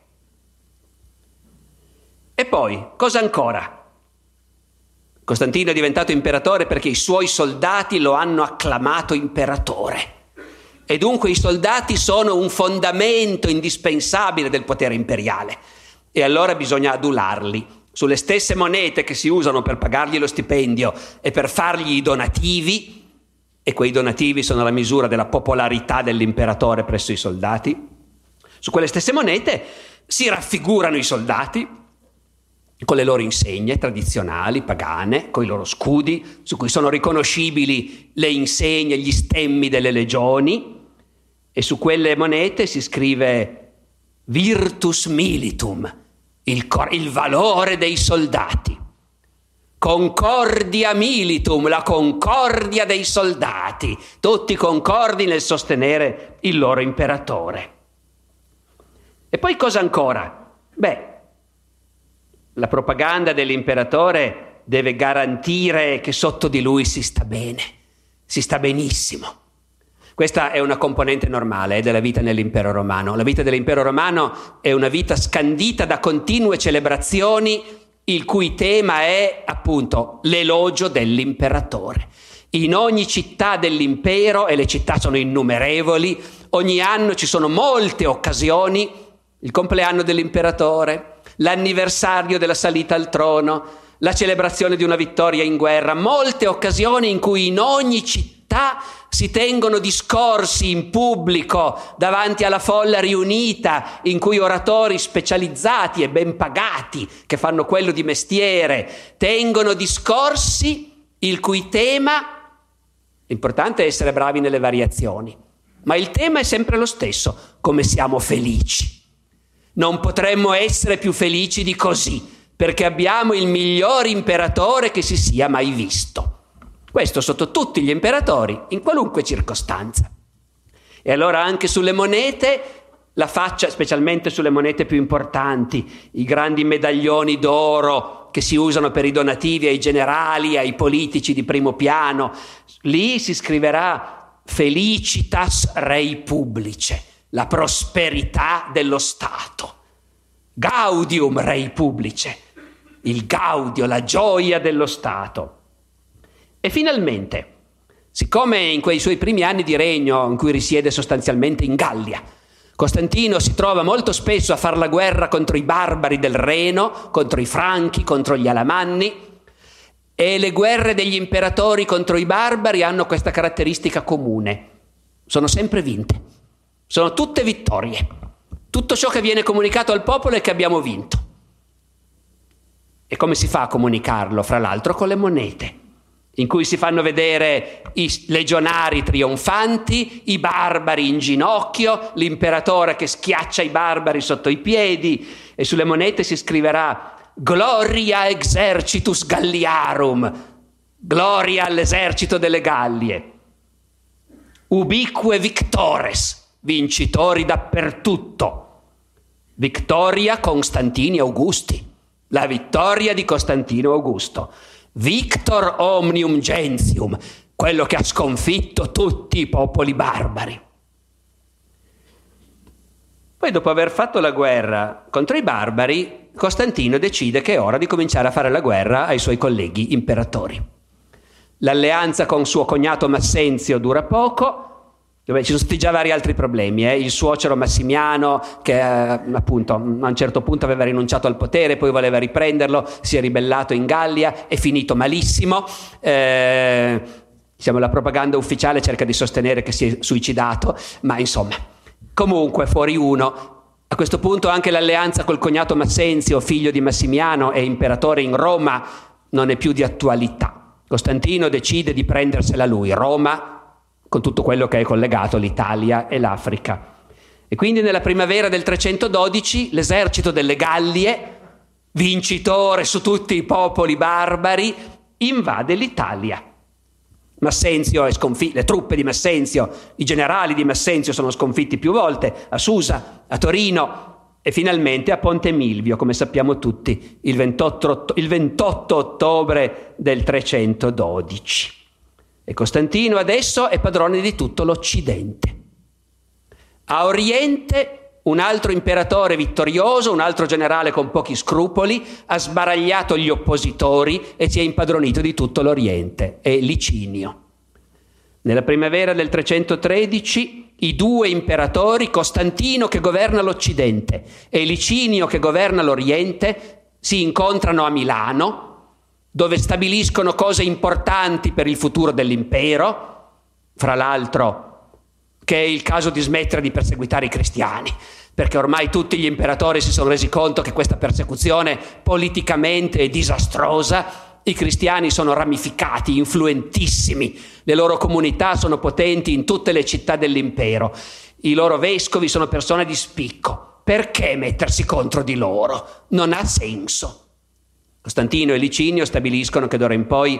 E poi, cosa ancora? Costantino è diventato imperatore perché i suoi soldati lo hanno acclamato imperatore. E dunque i soldati sono un fondamento indispensabile del potere imperiale e allora bisogna adularli. Sulle stesse monete che si usano per pagargli lo stipendio e per fargli i donativi, e quei donativi sono la misura della popolarità dell'imperatore presso i soldati, su quelle stesse monete si raffigurano i soldati con le loro insegne tradizionali, pagane, con i loro scudi, su cui sono riconoscibili le insegne, gli stemmi delle legioni, e su quelle monete si scrive Virtus Militum, il, cor- il valore dei soldati. Concordia militum, la concordia dei soldati, tutti concordi nel sostenere il loro imperatore. E poi cosa ancora? Beh, la propaganda dell'imperatore deve garantire che sotto di lui si sta bene, si sta benissimo. Questa è una componente normale eh, della vita nell'impero romano. La vita dell'impero romano è una vita scandita da continue celebrazioni il cui tema è appunto l'elogio dell'imperatore. In ogni città dell'impero, e le città sono innumerevoli, ogni anno ci sono molte occasioni, il compleanno dell'imperatore, l'anniversario della salita al trono, la celebrazione di una vittoria in guerra, molte occasioni in cui in ogni città si tengono discorsi in pubblico davanti alla folla riunita in cui oratori specializzati e ben pagati, che fanno quello di mestiere, tengono discorsi il cui tema, l'importante è essere bravi nelle variazioni, ma il tema è sempre lo stesso, come siamo felici. Non potremmo essere più felici di così, perché abbiamo il miglior imperatore che si sia mai visto. Questo sotto tutti gli imperatori, in qualunque circostanza. E allora anche sulle monete la faccia, specialmente sulle monete più importanti, i grandi medaglioni d'oro che si usano per i donativi ai generali, ai politici di primo piano, lì si scriverà felicitas rei publice, la prosperità dello Stato. Gaudium rei publice, il gaudio, la gioia dello Stato. E finalmente, siccome in quei suoi primi anni di regno, in cui risiede sostanzialmente in Gallia, Costantino si trova molto spesso a fare la guerra contro i barbari del Reno, contro i Franchi, contro gli Alamanni, e le guerre degli imperatori contro i barbari hanno questa caratteristica comune, sono sempre vinte. Sono tutte vittorie. Tutto ciò che viene comunicato al popolo è che abbiamo vinto. E come si fa a comunicarlo? Fra l'altro con le monete, in cui si fanno vedere i legionari trionfanti, i barbari in ginocchio, l'imperatore che schiaccia i barbari sotto i piedi e sulle monete si scriverà Gloria exercitus Galliarum, gloria all'esercito delle Gallie, ubique victores, vincitori dappertutto, Victoria Constantini Augusti la vittoria di Costantino Augusto. Victor omnium gentium, quello che ha sconfitto tutti i popoli barbari. Poi dopo aver fatto la guerra contro i barbari, Costantino decide che è ora di cominciare a fare la guerra ai suoi colleghi imperatori. L'alleanza con suo cognato Massenzio dura poco, dove ci sono stati già vari altri problemi. Eh? Il suocero Massimiano, che eh, appunto a un certo punto aveva rinunciato al potere, poi voleva riprenderlo, si è ribellato in Gallia, è finito malissimo. Eh, diciamo, la propaganda ufficiale cerca di sostenere che si è suicidato, ma insomma, comunque fuori uno. A questo punto anche l'alleanza col cognato Massenzio, figlio di Massimiano e imperatore in Roma, non è più di attualità. Costantino decide di prendersela lui, Roma con tutto quello che è collegato l'Italia e l'Africa. E quindi nella primavera del 312 l'esercito delle Gallie, vincitore su tutti i popoli barbari, invade l'Italia. Massenzio è sconfitto, le truppe di Massenzio, i generali di Massenzio sono sconfitti più volte a Susa, a Torino e finalmente a Ponte Milvio, come sappiamo tutti, il 28, il 28 ottobre del 312. E Costantino adesso è padrone di tutto l'Occidente. A Oriente un altro imperatore vittorioso, un altro generale con pochi scrupoli, ha sbaragliato gli oppositori e si è impadronito di tutto l'Oriente, è Licinio. Nella primavera del 313 i due imperatori, Costantino che governa l'Occidente e Licinio che governa l'Oriente, si incontrano a Milano dove stabiliscono cose importanti per il futuro dell'impero, fra l'altro che è il caso di smettere di perseguitare i cristiani, perché ormai tutti gli imperatori si sono resi conto che questa persecuzione politicamente è disastrosa, i cristiani sono ramificati, influentissimi, le loro comunità sono potenti in tutte le città dell'impero, i loro vescovi sono persone di spicco. Perché mettersi contro di loro? Non ha senso. Costantino e Licinio stabiliscono che d'ora in poi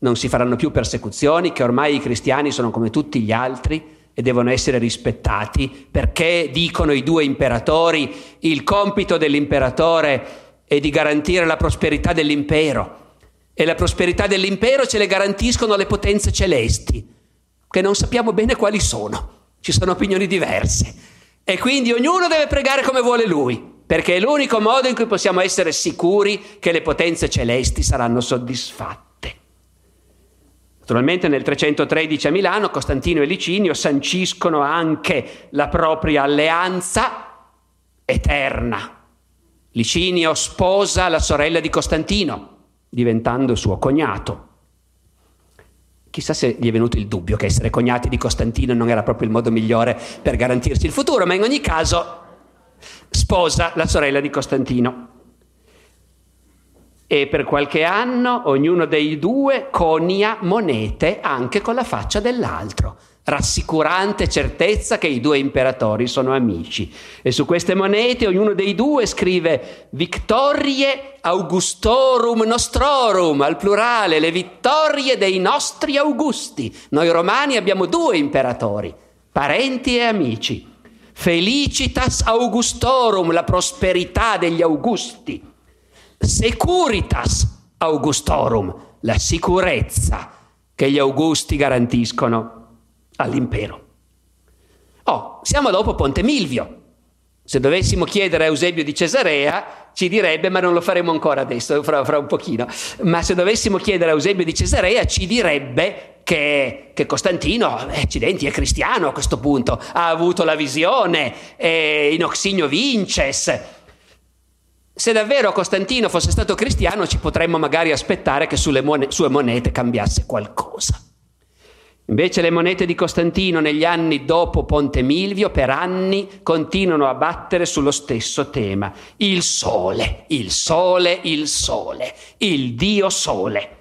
non si faranno più persecuzioni, che ormai i cristiani sono come tutti gli altri e devono essere rispettati, perché, dicono i due imperatori, il compito dell'imperatore è di garantire la prosperità dell'impero. E la prosperità dell'impero ce le garantiscono le potenze celesti, che non sappiamo bene quali sono, ci sono opinioni diverse. E quindi ognuno deve pregare come vuole lui perché è l'unico modo in cui possiamo essere sicuri che le potenze celesti saranno soddisfatte. Naturalmente nel 313 a Milano Costantino e Licinio sanciscono anche la propria alleanza eterna. Licinio sposa la sorella di Costantino, diventando suo cognato. Chissà se gli è venuto il dubbio che essere cognati di Costantino non era proprio il modo migliore per garantirsi il futuro, ma in ogni caso sposa la sorella di Costantino. E per qualche anno ognuno dei due conia monete anche con la faccia dell'altro, rassicurante certezza che i due imperatori sono amici. E su queste monete ognuno dei due scrive Victorie Augustorum Nostrorum, al plurale, le vittorie dei nostri Augusti. Noi romani abbiamo due imperatori, parenti e amici. Felicitas Augustorum, la prosperità degli Augusti. Securitas Augustorum, la sicurezza che gli Augusti garantiscono all'impero. Oh, siamo dopo Ponte Milvio. Se dovessimo chiedere a Eusebio di Cesarea, ci direbbe, ma non lo faremo ancora adesso, fra, fra un pochino, ma se dovessimo chiedere a Eusebio di Cesarea, ci direbbe che, che Costantino, eh, accidenti, è cristiano a questo punto, ha avuto la visione, eh, in Oxigno vinces. Se davvero Costantino fosse stato cristiano, ci potremmo magari aspettare che sulle mon- sue monete cambiasse qualcosa. Invece le monete di Costantino negli anni dopo Ponte Milvio per anni continuano a battere sullo stesso tema. Il sole, il sole, il sole, il dio sole.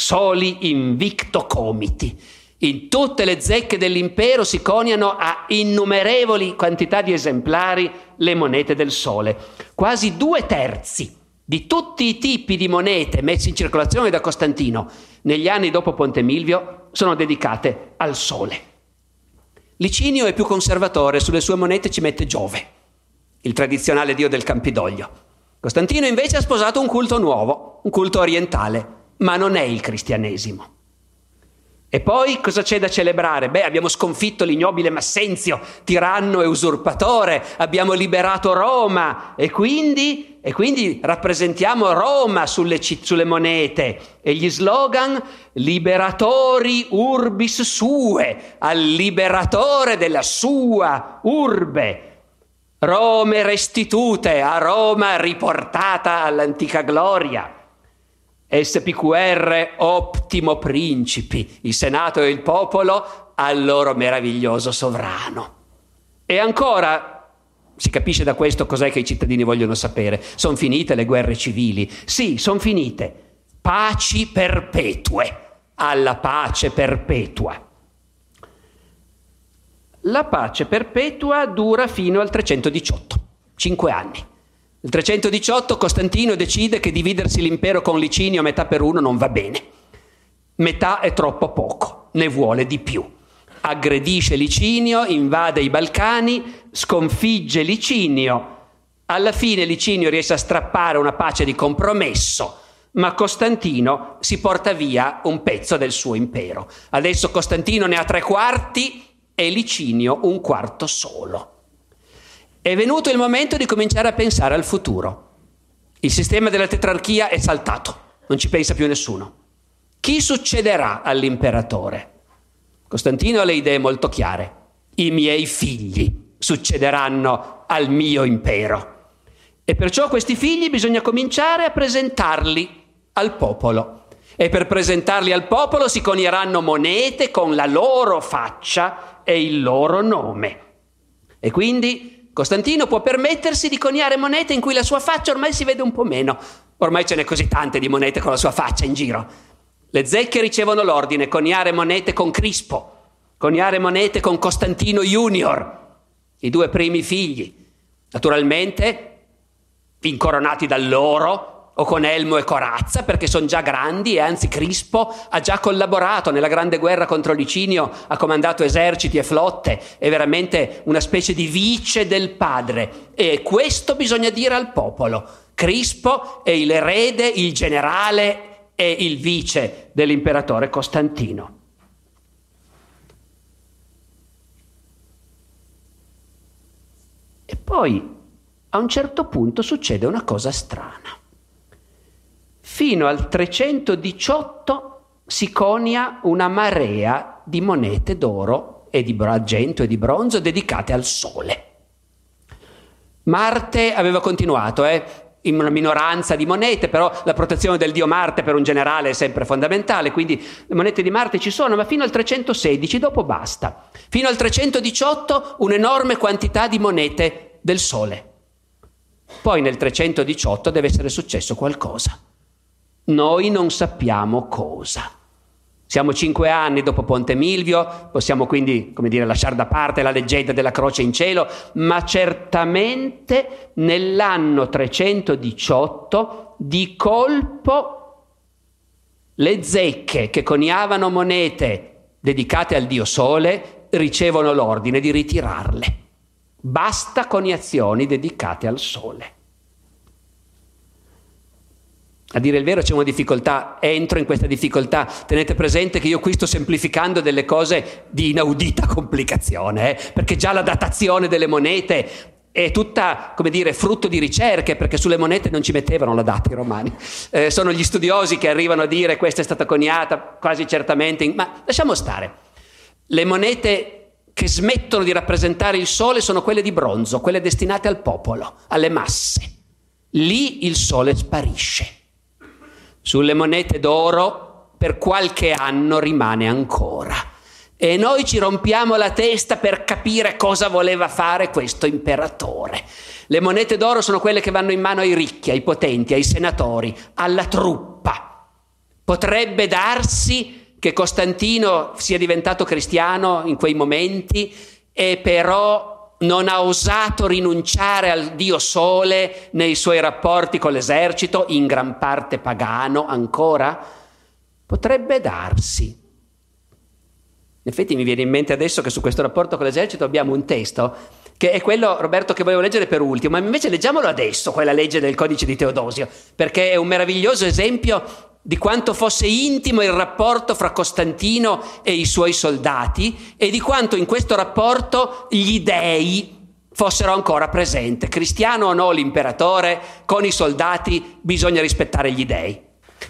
Soli invicto comiti. In tutte le zecche dell'impero si coniano a innumerevoli quantità di esemplari le monete del sole. Quasi due terzi di tutti i tipi di monete messi in circolazione da Costantino negli anni dopo Ponte Milvio sono dedicate al sole. Licinio è più conservatore, sulle sue monete ci mette Giove, il tradizionale dio del Campidoglio. Costantino invece ha sposato un culto nuovo, un culto orientale, ma non è il cristianesimo. E poi cosa c'è da celebrare? Beh, abbiamo sconfitto l'ignobile Massenzio, tiranno e usurpatore, abbiamo liberato Roma e quindi, e quindi rappresentiamo Roma sulle, sulle, monete e gli slogan liberatori urbis sue, al liberatore della sua urbe. Rome restitute, a Roma riportata all'antica gloria. SPQR ottimo principi, il Senato e il popolo al loro meraviglioso sovrano. E ancora, si capisce da questo cos'è che i cittadini vogliono sapere, sono finite le guerre civili? Sì, sono finite. Paci perpetue, alla pace perpetua. La pace perpetua dura fino al 318, cinque anni. Nel 318 Costantino decide che dividersi l'impero con Licinio metà per uno non va bene. Metà è troppo poco, ne vuole di più. Aggredisce Licinio, invade i Balcani, sconfigge Licinio. Alla fine Licinio riesce a strappare una pace di compromesso, ma Costantino si porta via un pezzo del suo impero. Adesso Costantino ne ha tre quarti e Licinio un quarto solo. È venuto il momento di cominciare a pensare al futuro. Il sistema della tetrarchia è saltato, non ci pensa più nessuno. Chi succederà all'imperatore? Costantino ha le idee molto chiare. I miei figli succederanno al mio impero. E perciò questi figli bisogna cominciare a presentarli al popolo. E per presentarli al popolo si conieranno monete con la loro faccia e il loro nome. E quindi Costantino può permettersi di coniare monete in cui la sua faccia ormai si vede un po' meno. Ormai ce n'è così tante di monete con la sua faccia in giro. Le zecche ricevono l'ordine coniare monete con Crispo, coniare monete con Costantino Junior, i due primi figli. Naturalmente, incoronati dall'oro, o con Elmo e Corazza perché sono già grandi e anzi Crispo ha già collaborato nella grande guerra contro Licinio, ha comandato eserciti e flotte, è veramente una specie di vice del padre e questo bisogna dire al popolo. Crispo è l'erede, il generale e il vice dell'imperatore Costantino. E poi a un certo punto succede una cosa strana fino al 318 si conia una marea di monete d'oro e di argento e di bronzo dedicate al sole. Marte aveva continuato, eh? in una minoranza di monete, però la protezione del dio Marte per un generale è sempre fondamentale, quindi le monete di Marte ci sono, ma fino al 316 dopo basta. Fino al 318 un'enorme quantità di monete del Sole. Poi nel 318 deve essere successo qualcosa. Noi non sappiamo cosa. Siamo cinque anni dopo Ponte Milvio, possiamo quindi, come dire, lasciare da parte la leggenda della croce in cielo, ma certamente nell'anno 318 di colpo le zecche che coniavano monete dedicate al dio Sole ricevono l'ordine di ritirarle. Basta coniazioni dedicate al Sole. A dire il vero c'è una difficoltà, entro in questa difficoltà. Tenete presente che io qui sto semplificando delle cose di inaudita *laughs* complicazione, eh? perché già la datazione delle monete è tutta, come dire, frutto di ricerche, perché sulle monete non ci mettevano la data i romani. Eh, sono gli studiosi che arrivano a dire questa è stata coniata quasi certamente, in... ma lasciamo stare. Le monete che smettono di rappresentare il sole sono quelle di bronzo, quelle destinate al popolo, alle masse. Lì il sole sparisce. Sulle monete d'oro per qualche anno rimane ancora. E noi ci rompiamo la testa per capire cosa voleva fare questo imperatore. Le monete d'oro sono quelle che vanno in mano ai ricchi, ai potenti, ai senatori, alla truppa. Potrebbe darsi che Costantino sia diventato cristiano in quei momenti e però non ha osato rinunciare al dio sole nei suoi rapporti con l'esercito, in gran parte pagano ancora? Potrebbe darsi. In effetti mi viene in mente adesso che su questo rapporto con l'esercito abbiamo un testo che è quello, Roberto, che volevo leggere per ultimo, ma invece leggiamolo adesso, quella legge del codice di Teodosio, perché è un meraviglioso esempio di quanto fosse intimo il rapporto fra Costantino e i suoi soldati e di quanto in questo rapporto gli dei fossero ancora presenti. Cristiano o no l'imperatore, con i soldati bisogna rispettare gli dei.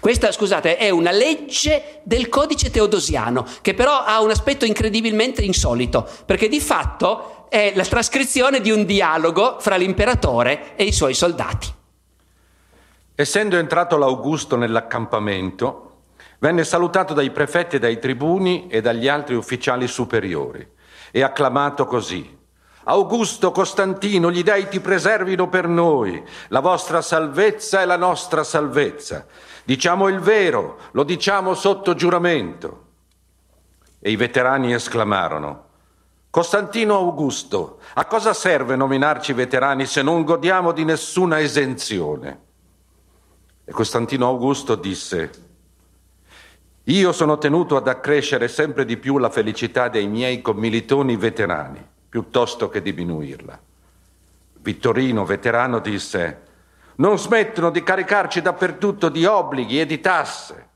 Questa, scusate, è una legge del codice teodosiano, che però ha un aspetto incredibilmente insolito, perché di fatto è la trascrizione di un dialogo fra l'imperatore e i suoi soldati. Essendo entrato l'Augusto nell'accampamento, venne salutato dai prefetti dai tribuni e dagli altri ufficiali superiori e acclamato così. Augusto Costantino, gli dei ti preservino per noi, la vostra salvezza è la nostra salvezza. Diciamo il vero, lo diciamo sotto giuramento. E i veterani esclamarono, Costantino Augusto, a cosa serve nominarci veterani se non godiamo di nessuna esenzione? E Costantino Augusto disse, io sono tenuto ad accrescere sempre di più la felicità dei miei commilitoni veterani, piuttosto che diminuirla. Vittorino, veterano, disse, non smettono di caricarci dappertutto di obblighi e di tasse.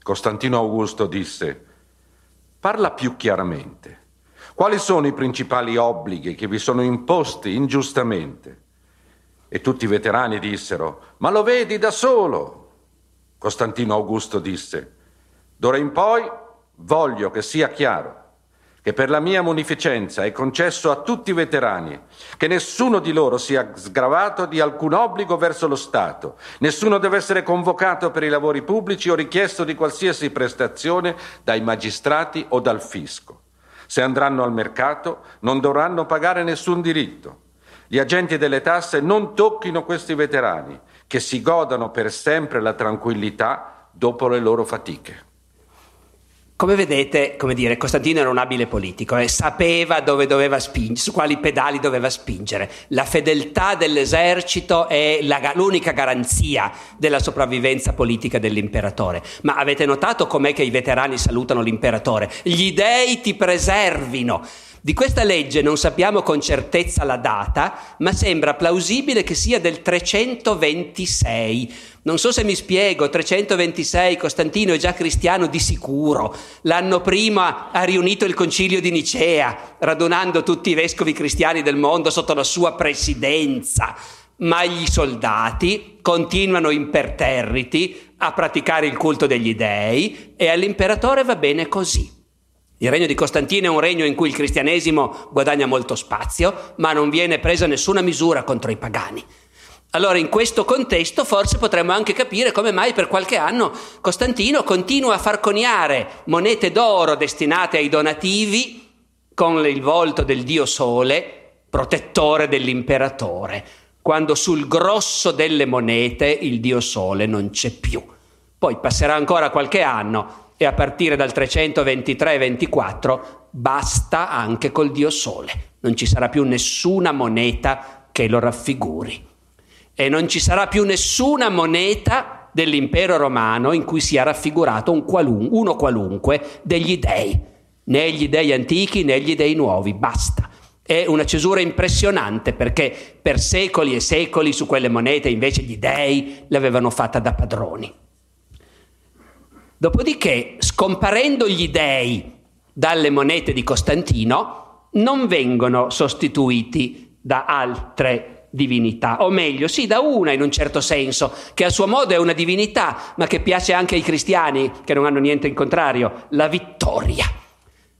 Costantino Augusto disse, parla più chiaramente. Quali sono i principali obblighi che vi sono imposti ingiustamente? E tutti i veterani dissero, ma lo vedi da solo. Costantino Augusto disse, d'ora in poi voglio che sia chiaro che per la mia munificenza è concesso a tutti i veterani che nessuno di loro sia sgravato di alcun obbligo verso lo Stato, nessuno deve essere convocato per i lavori pubblici o richiesto di qualsiasi prestazione dai magistrati o dal fisco. Se andranno al mercato non dovranno pagare nessun diritto gli agenti delle tasse non tocchino questi veterani, che si godano per sempre la tranquillità dopo le loro fatiche. Come vedete, come dire, Costantino era un abile politico e sapeva dove doveva spingere, su quali pedali doveva spingere. La fedeltà dell'esercito è la, l'unica garanzia della sopravvivenza politica dell'imperatore. Ma avete notato com'è che i veterani salutano l'imperatore? Gli dei ti preservino. Di questa legge non sappiamo con certezza la data, ma sembra plausibile che sia del 326. Non so se mi spiego, 326 Costantino è già cristiano di sicuro. L'anno prima ha riunito il concilio di Nicea, radunando tutti i vescovi cristiani del mondo sotto la sua presidenza. Ma gli soldati continuano imperterriti a praticare il culto degli dei e all'imperatore va bene così. Il regno di Costantino è un regno in cui il cristianesimo guadagna molto spazio, ma non viene presa nessuna misura contro i pagani. Allora in questo contesto forse potremmo anche capire come mai per qualche anno Costantino continua a far coniare monete d'oro destinate ai donativi con il volto del dio Sole, protettore dell'imperatore, quando sul grosso delle monete il dio Sole non c'è più. Poi passerà ancora qualche anno e a partire dal 323-24 basta anche col dio Sole. Non ci sarà più nessuna moneta che lo raffiguri. E non ci sarà più nessuna moneta dell'impero romano in cui sia raffigurato un qualun- uno qualunque degli dei, né gli dei antichi né gli dei nuovi, basta. È una cesura impressionante perché per secoli e secoli su quelle monete invece gli dei l'avevano fatta da padroni. Dopodiché, scomparendo gli dei dalle monete di Costantino, non vengono sostituiti da altre divinità, o meglio, sì, da una in un certo senso, che a suo modo è una divinità, ma che piace anche ai cristiani, che non hanno niente in contrario, la vittoria.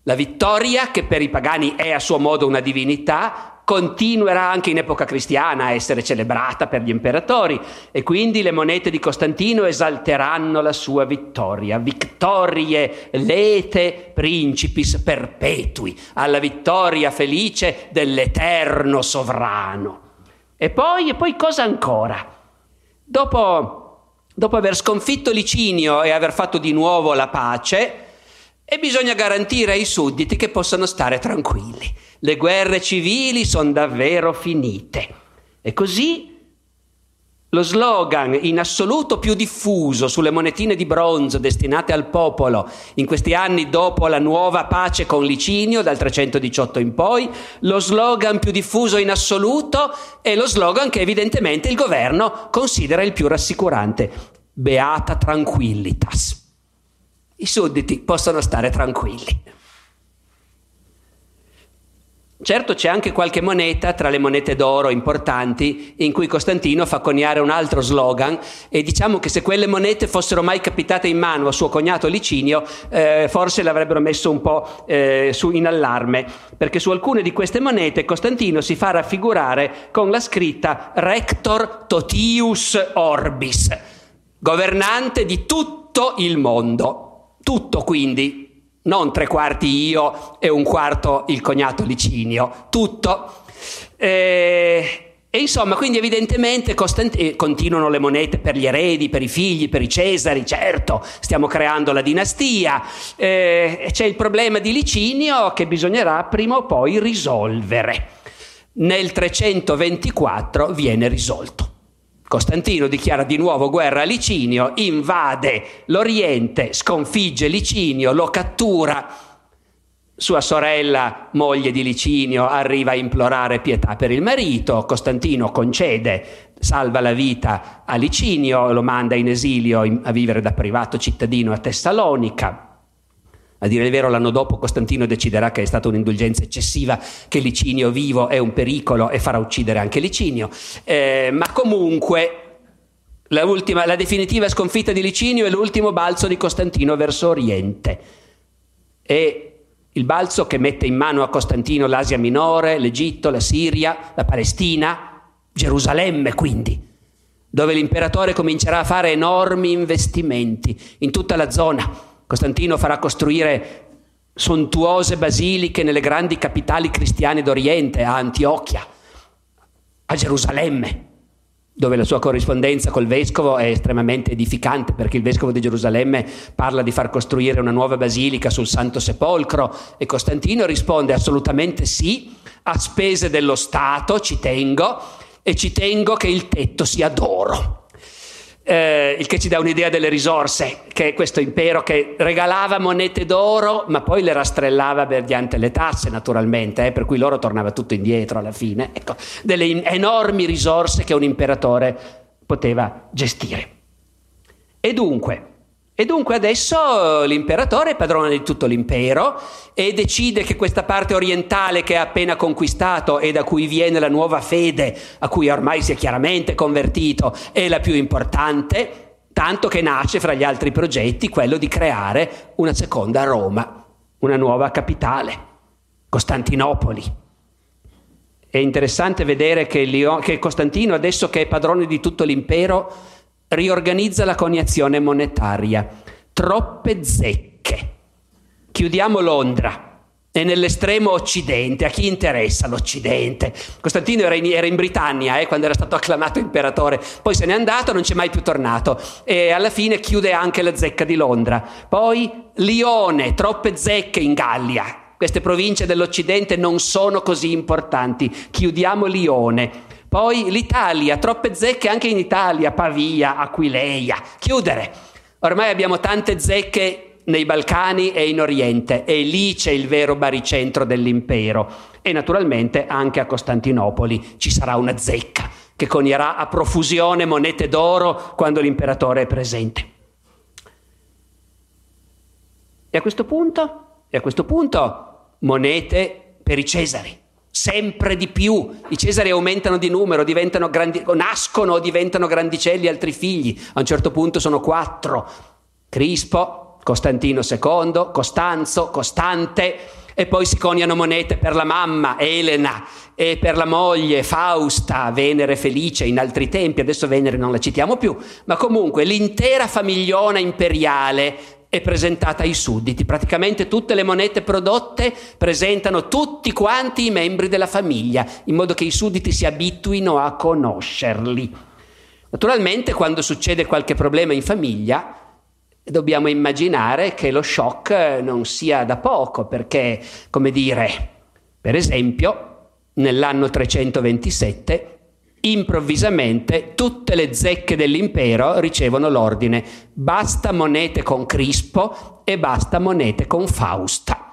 La vittoria, che per i pagani è a suo modo una divinità, continuerà anche in epoca cristiana a essere celebrata per gli imperatori e quindi le monete di Costantino esalteranno la sua vittoria. Victorie lete principis perpetui, alla vittoria felice dell'eterno sovrano. E poi, e poi cosa ancora? Dopo, dopo aver sconfitto Licinio e aver fatto di nuovo la pace, e bisogna garantire ai sudditi che possano stare tranquilli. Le guerre civili sono davvero finite. E così lo slogan in assoluto più diffuso sulle monetine di bronzo destinate al popolo in questi anni dopo la nuova pace con Licinio dal 318 in poi, lo slogan più diffuso in assoluto è lo slogan che evidentemente il governo considera il più rassicurante. Beata tranquillitas i sudditi possono stare tranquilli. Certo c'è anche qualche moneta tra le monete d'oro importanti in cui Costantino fa coniare un altro slogan e diciamo che se quelle monete fossero mai capitate in mano a suo cognato Licinio eh, forse l'avrebbero messo un po' eh, su in allarme perché su alcune di queste monete Costantino si fa raffigurare con la scritta Rector Totius Orbis, governante di tutto il mondo. Tutto quindi, non tre quarti io e un quarto il cognato Licinio, tutto. Eh, e insomma, quindi evidentemente Costant- eh, continuano le monete per gli eredi, per i figli, per i Cesari, certo, stiamo creando la dinastia. Eh, c'è il problema di Licinio che bisognerà prima o poi risolvere. Nel 324 viene risolto. Costantino dichiara di nuovo guerra a Licinio, invade l'Oriente, sconfigge Licinio, lo cattura. Sua sorella, moglie di Licinio, arriva a implorare pietà per il marito. Costantino concede, salva la vita a Licinio, lo manda in esilio a vivere da privato cittadino a Tessalonica. A dire il vero, l'anno dopo Costantino deciderà che è stata un'indulgenza eccessiva, che Licinio vivo è un pericolo e farà uccidere anche Licinio. Eh, ma comunque la, ultima, la definitiva sconfitta di Licinio è l'ultimo balzo di Costantino verso Oriente. E il balzo che mette in mano a Costantino l'Asia Minore, l'Egitto, la Siria, la Palestina, Gerusalemme quindi, dove l'imperatore comincerà a fare enormi investimenti in tutta la zona Costantino farà costruire sontuose basiliche nelle grandi capitali cristiane d'Oriente, a Antiochia, a Gerusalemme, dove la sua corrispondenza col vescovo è estremamente edificante perché il vescovo di Gerusalemme parla di far costruire una nuova basilica sul Santo Sepolcro e Costantino risponde assolutamente sì, a spese dello Stato ci tengo e ci tengo che il tetto sia d'oro eh, il che ci dà un'idea delle risorse, che è questo impero che regalava monete d'oro, ma poi le rastrellava mediante le tasse, naturalmente, eh, per cui l'oro tornava tutto indietro alla fine. Ecco, delle enormi risorse che un imperatore poteva gestire. E dunque, e dunque adesso l'imperatore è padrone di tutto l'impero e decide che questa parte orientale che ha appena conquistato e da cui viene la nuova fede, a cui ormai si è chiaramente convertito, è la più importante, tanto che nasce fra gli altri progetti quello di creare una seconda Roma, una nuova capitale, Costantinopoli. È interessante vedere che Costantino, adesso che è padrone di tutto l'impero, riorganizza la coniazione monetaria. Troppe zecche. Chiudiamo Londra. E nell'estremo occidente, a chi interessa l'occidente? Costantino era in, era in Britannia eh, quando era stato acclamato imperatore, poi se n'è andato, non c'è mai più tornato e alla fine chiude anche la zecca di Londra. Poi Lione, troppe zecche in Gallia, queste province dell'Occidente non sono così importanti, chiudiamo Lione. Poi l'Italia, troppe zecche anche in Italia, Pavia, Aquileia, chiudere. Ormai abbiamo tante zecche nei Balcani e in Oriente e lì c'è il vero baricentro dell'impero e naturalmente anche a Costantinopoli ci sarà una zecca che conierà a profusione monete d'oro quando l'imperatore è presente. E a questo punto, e a questo punto monete per i Cesari sempre di più. I Cesari aumentano di numero, grandi, nascono, diventano grandicelli altri figli. A un certo punto sono quattro. Crispo, Costantino II, Costanzo, Costante, e poi si coniano monete per la mamma, Elena, e per la moglie, Fausta, Venere Felice, in altri tempi, adesso Venere non la citiamo più, ma comunque l'intera famigliona imperiale è presentata ai sudditi. Praticamente tutte le monete prodotte presentano tutti quanti i membri della famiglia, in modo che i sudditi si abituino a conoscerli. Naturalmente quando succede qualche problema in famiglia, dobbiamo immaginare che lo shock non sia da poco, perché, come dire, per esempio, nell'anno 327, improvvisamente tutte le zecche dell'impero ricevono l'ordine basta monete con Crispo e basta monete con Fausta.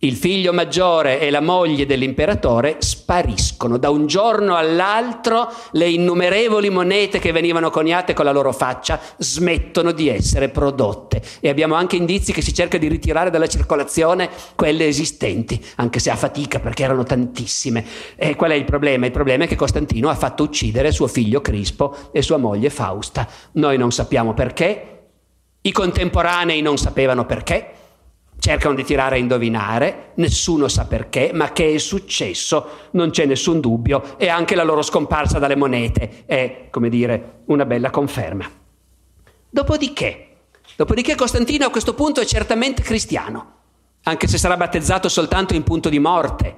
Il figlio maggiore e la moglie dell'imperatore spariscono. Da un giorno all'altro le innumerevoli monete che venivano coniate con la loro faccia smettono di essere prodotte. E abbiamo anche indizi che si cerca di ritirare dalla circolazione quelle esistenti, anche se a fatica perché erano tantissime. E qual è il problema? Il problema è che Costantino ha fatto uccidere suo figlio Crispo e sua moglie Fausta. Noi non sappiamo perché, i contemporanei non sapevano perché cercano di tirare a indovinare, nessuno sa perché, ma che è successo, non c'è nessun dubbio e anche la loro scomparsa dalle monete è, come dire, una bella conferma. Dopodiché, dopodiché Costantino a questo punto è certamente cristiano, anche se sarà battezzato soltanto in punto di morte,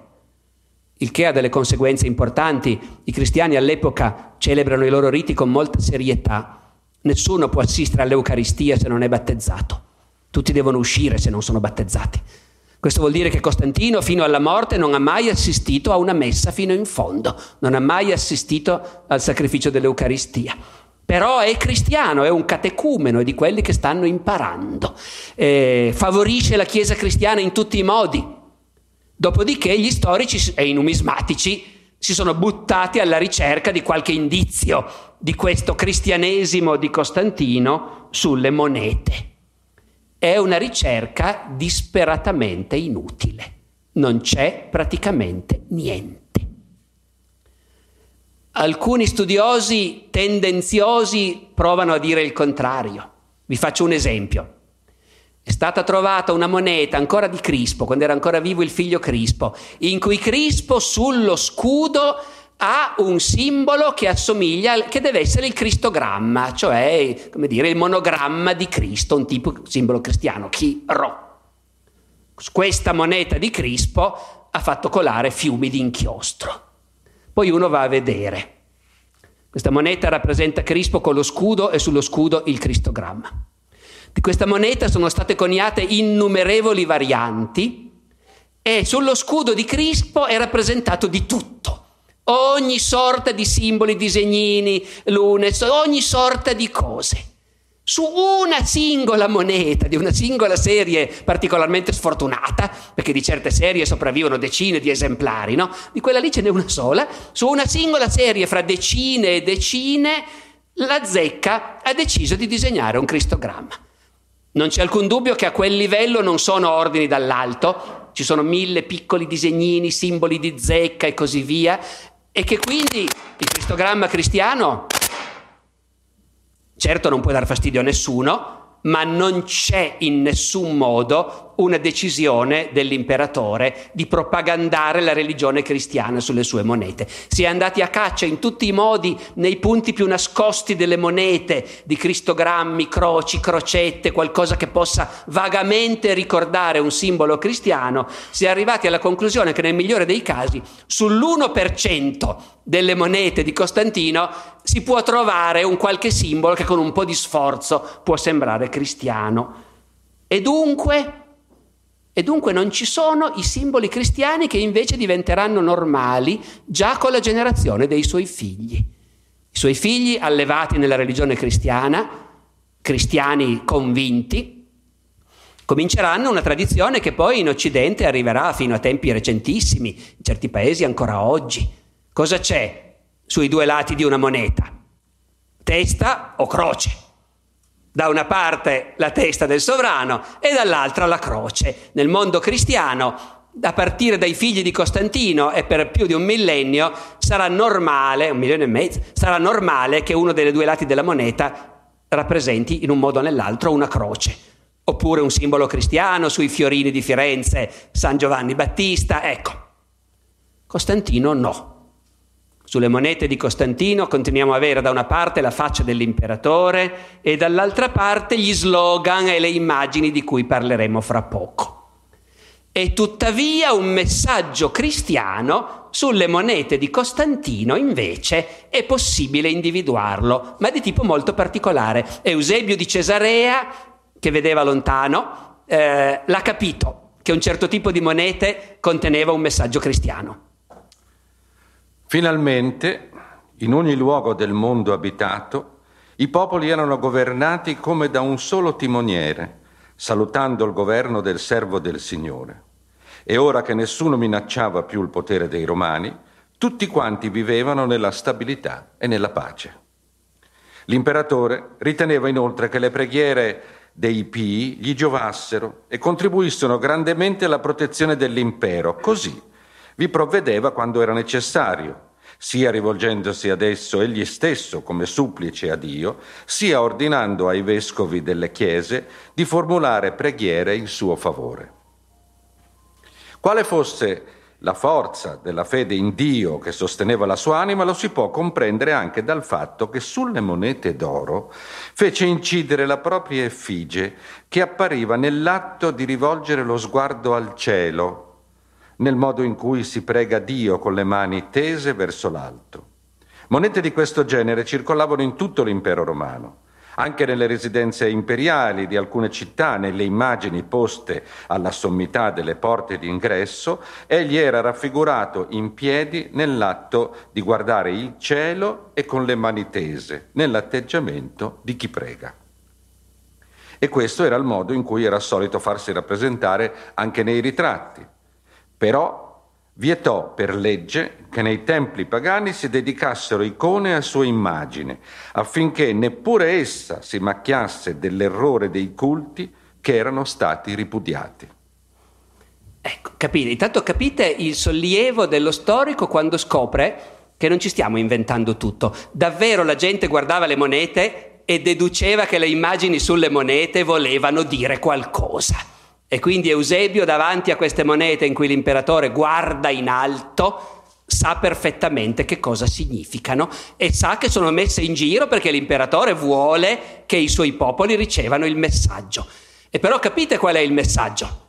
il che ha delle conseguenze importanti. I cristiani all'epoca celebrano i loro riti con molta serietà, nessuno può assistere all'Eucaristia se non è battezzato. Tutti devono uscire se non sono battezzati. Questo vuol dire che Costantino fino alla morte non ha mai assistito a una messa fino in fondo, non ha mai assistito al sacrificio dell'Eucaristia. Però è cristiano, è un catecumeno, è di quelli che stanno imparando. Eh, favorisce la Chiesa cristiana in tutti i modi. Dopodiché gli storici e i numismatici si sono buttati alla ricerca di qualche indizio di questo cristianesimo di Costantino sulle monete è una ricerca disperatamente inutile. Non c'è praticamente niente. Alcuni studiosi tendenziosi provano a dire il contrario. Vi faccio un esempio. È stata trovata una moneta ancora di Crispo, quando era ancora vivo il figlio Crispo, in cui Crispo sullo scudo ha un simbolo che assomiglia, che deve essere il cristogramma, cioè come dire, il monogramma di Cristo, un tipo simbolo cristiano, chi ro. Questa moneta di Crispo ha fatto colare fiumi di inchiostro. Poi uno va a vedere. Questa moneta rappresenta Crispo con lo scudo e sullo scudo il cristogramma. Di questa moneta sono state coniate innumerevoli varianti e sullo scudo di Crispo è rappresentato di tutto ogni sorta di simboli, disegnini, lune, ogni sorta di cose. Su una singola moneta di una singola serie particolarmente sfortunata, perché di certe serie sopravvivono decine di esemplari, no? Di quella lì ce n'è una sola. Su una singola serie fra decine e decine, la zecca ha deciso di disegnare un cristogramma. Non c'è alcun dubbio che a quel livello non sono ordini dall'alto, ci sono mille piccoli disegnini, simboli di zecca e così via, e che quindi il cristogramma cristiano certo non può dar fastidio a nessuno, ma non c'è in nessun modo una decisione dell'imperatore di propagandare la religione cristiana sulle sue monete. Si è andati a caccia in tutti i modi nei punti più nascosti delle monete, di cristogrammi, croci, crocette, qualcosa che possa vagamente ricordare un simbolo cristiano. Si è arrivati alla conclusione che nel migliore dei casi sull'1% delle monete di Costantino si può trovare un qualche simbolo che con un po' di sforzo può sembrare cristiano. E dunque e dunque non ci sono i simboli cristiani che invece diventeranno normali già con la generazione dei suoi figli. I suoi figli allevati nella religione cristiana, cristiani convinti, cominceranno una tradizione che poi in Occidente arriverà fino a tempi recentissimi, in certi paesi ancora oggi. Cosa c'è sui due lati di una moneta? Testa o croce? Da una parte la testa del sovrano e dall'altra la croce. Nel mondo cristiano, a partire dai figli di Costantino e per più di un millennio, sarà normale, un milione e mezzo, sarà normale che uno dei due lati della moneta rappresenti in un modo o nell'altro una croce. oppure un simbolo cristiano sui fiorini di Firenze, San Giovanni Battista, ecco. Costantino no. Sulle monete di Costantino continuiamo a avere da una parte la faccia dell'imperatore e dall'altra parte gli slogan e le immagini di cui parleremo fra poco. E tuttavia un messaggio cristiano sulle monete di Costantino invece è possibile individuarlo, ma di tipo molto particolare. Eusebio di Cesarea, che vedeva lontano, eh, l'ha capito che un certo tipo di monete conteneva un messaggio cristiano. Finalmente, in ogni luogo del mondo abitato, i popoli erano governati come da un solo timoniere, salutando il governo del servo del Signore. E ora che nessuno minacciava più il potere dei Romani, tutti quanti vivevano nella stabilità e nella pace. L'imperatore riteneva inoltre che le preghiere dei Pii gli giovassero e contribuissero grandemente alla protezione dell'impero, così vi provvedeva quando era necessario, sia rivolgendosi ad esso egli stesso come supplice a Dio, sia ordinando ai vescovi delle chiese di formulare preghiere in suo favore. Quale fosse la forza della fede in Dio che sosteneva la sua anima lo si può comprendere anche dal fatto che sulle monete d'oro fece incidere la propria effigie che appariva nell'atto di rivolgere lo sguardo al cielo nel modo in cui si prega Dio con le mani tese verso l'alto. Monete di questo genere circolavano in tutto l'impero romano. Anche nelle residenze imperiali di alcune città, nelle immagini poste alla sommità delle porte d'ingresso, egli era raffigurato in piedi nell'atto di guardare il cielo e con le mani tese, nell'atteggiamento di chi prega. E questo era il modo in cui era solito farsi rappresentare anche nei ritratti. Però vietò per legge che nei templi pagani si dedicassero icone a sua immagine, affinché neppure essa si macchiasse dell'errore dei culti che erano stati ripudiati. Ecco, capite, intanto capite il sollievo dello storico quando scopre che non ci stiamo inventando tutto. Davvero la gente guardava le monete e deduceva che le immagini sulle monete volevano dire qualcosa. E quindi Eusebio davanti a queste monete in cui l'imperatore guarda in alto sa perfettamente che cosa significano e sa che sono messe in giro perché l'imperatore vuole che i suoi popoli ricevano il messaggio. E però capite qual è il messaggio?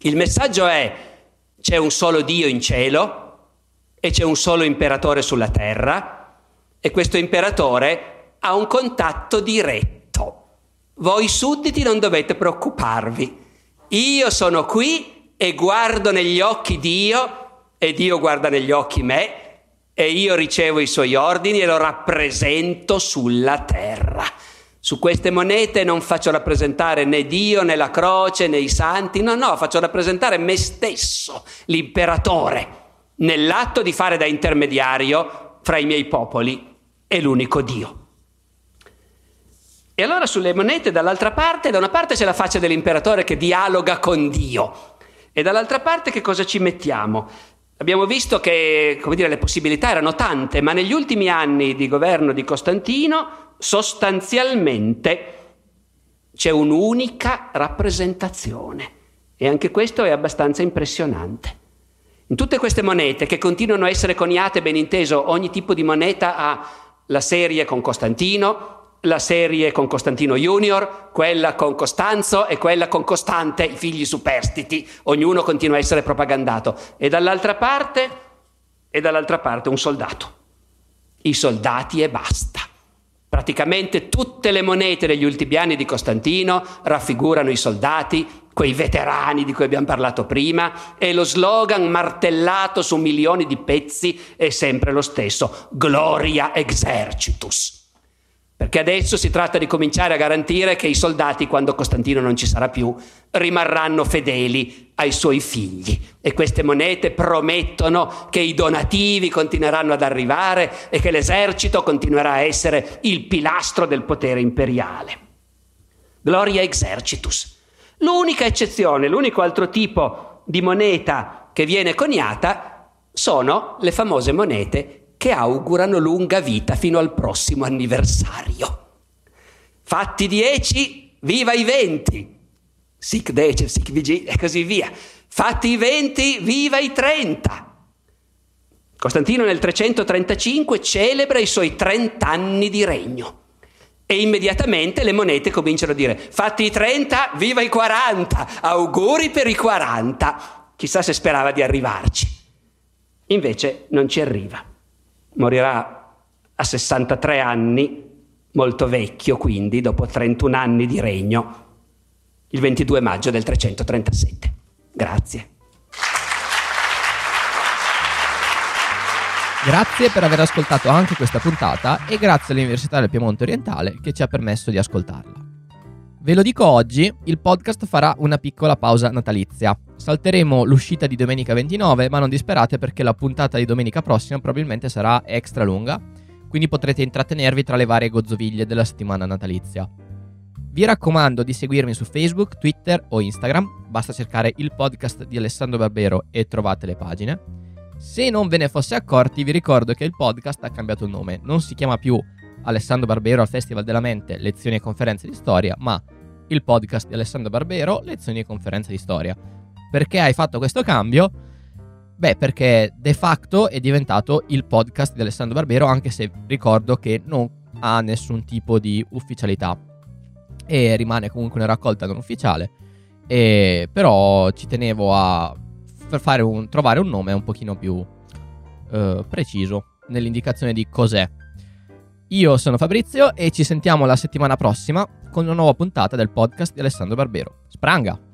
Il messaggio è c'è un solo Dio in cielo e c'è un solo imperatore sulla terra e questo imperatore ha un contatto diretto. Voi sudditi non dovete preoccuparvi io sono qui e guardo negli occhi Dio e Dio guarda negli occhi me e io ricevo i suoi ordini e lo rappresento sulla terra. Su queste monete non faccio rappresentare né Dio né la croce né i santi, no, no, faccio rappresentare me stesso, l'imperatore, nell'atto di fare da intermediario fra i miei popoli e l'unico Dio. E allora sulle monete dall'altra parte, da una parte c'è la faccia dell'imperatore che dialoga con Dio e dall'altra parte che cosa ci mettiamo? Abbiamo visto che dire, le possibilità erano tante, ma negli ultimi anni di governo di Costantino sostanzialmente c'è un'unica rappresentazione e anche questo è abbastanza impressionante. In tutte queste monete che continuano a essere coniate, ben inteso, ogni tipo di moneta ha la serie con Costantino, la serie con Costantino Junior, quella con Costanzo e quella con Costante, i figli superstiti, ognuno continua a essere propagandato. E dall'altra parte, e dall'altra parte un soldato. I soldati e basta. Praticamente tutte le monete degli ultimi anni di Costantino raffigurano i soldati, quei veterani di cui abbiamo parlato prima, e lo slogan martellato su milioni di pezzi è sempre lo stesso, Gloria Exercitus. Perché adesso si tratta di cominciare a garantire che i soldati, quando Costantino non ci sarà più, rimarranno fedeli ai suoi figli. E queste monete promettono che i donativi continueranno ad arrivare e che l'esercito continuerà a essere il pilastro del potere imperiale. Gloria exercitus. L'unica eccezione, l'unico altro tipo di moneta che viene coniata sono le famose monete che augurano lunga vita fino al prossimo anniversario. Fatti dieci, viva i venti! sic decem, sic vigil e così via. Fatti i 20, viva i 30. Costantino nel 335 celebra i suoi 30 anni di regno. E immediatamente le monete cominciano a dire fatti i 30, viva i 40, auguri per i 40. Chissà se sperava di arrivarci. Invece non ci arriva. Morirà a 63 anni, molto vecchio quindi, dopo 31 anni di regno, il 22 maggio del 337. Grazie. Grazie per aver ascoltato anche questa puntata e grazie all'Università del Piemonte Orientale che ci ha permesso di ascoltarla. Ve lo dico oggi, il podcast farà una piccola pausa natalizia. Salteremo l'uscita di domenica 29, ma non disperate perché la puntata di domenica prossima probabilmente sarà extra lunga, quindi potrete intrattenervi tra le varie gozzoviglie della settimana natalizia. Vi raccomando di seguirmi su Facebook, Twitter o Instagram, basta cercare il podcast di Alessandro Barbero e trovate le pagine. Se non ve ne fosse accorti, vi ricordo che il podcast ha cambiato nome. Non si chiama più Alessandro Barbero al Festival della Mente, lezioni e conferenze di storia, ma il podcast di Alessandro Barbero, lezioni e conferenze di storia. Perché hai fatto questo cambio? Beh, perché de facto è diventato il podcast di Alessandro Barbero, anche se ricordo che non ha nessun tipo di ufficialità. E rimane comunque una raccolta non ufficiale. E però ci tenevo a un, trovare un nome un pochino più uh, preciso nell'indicazione di cos'è. Io sono Fabrizio e ci sentiamo la settimana prossima con una nuova puntata del podcast di Alessandro Barbero. Spranga!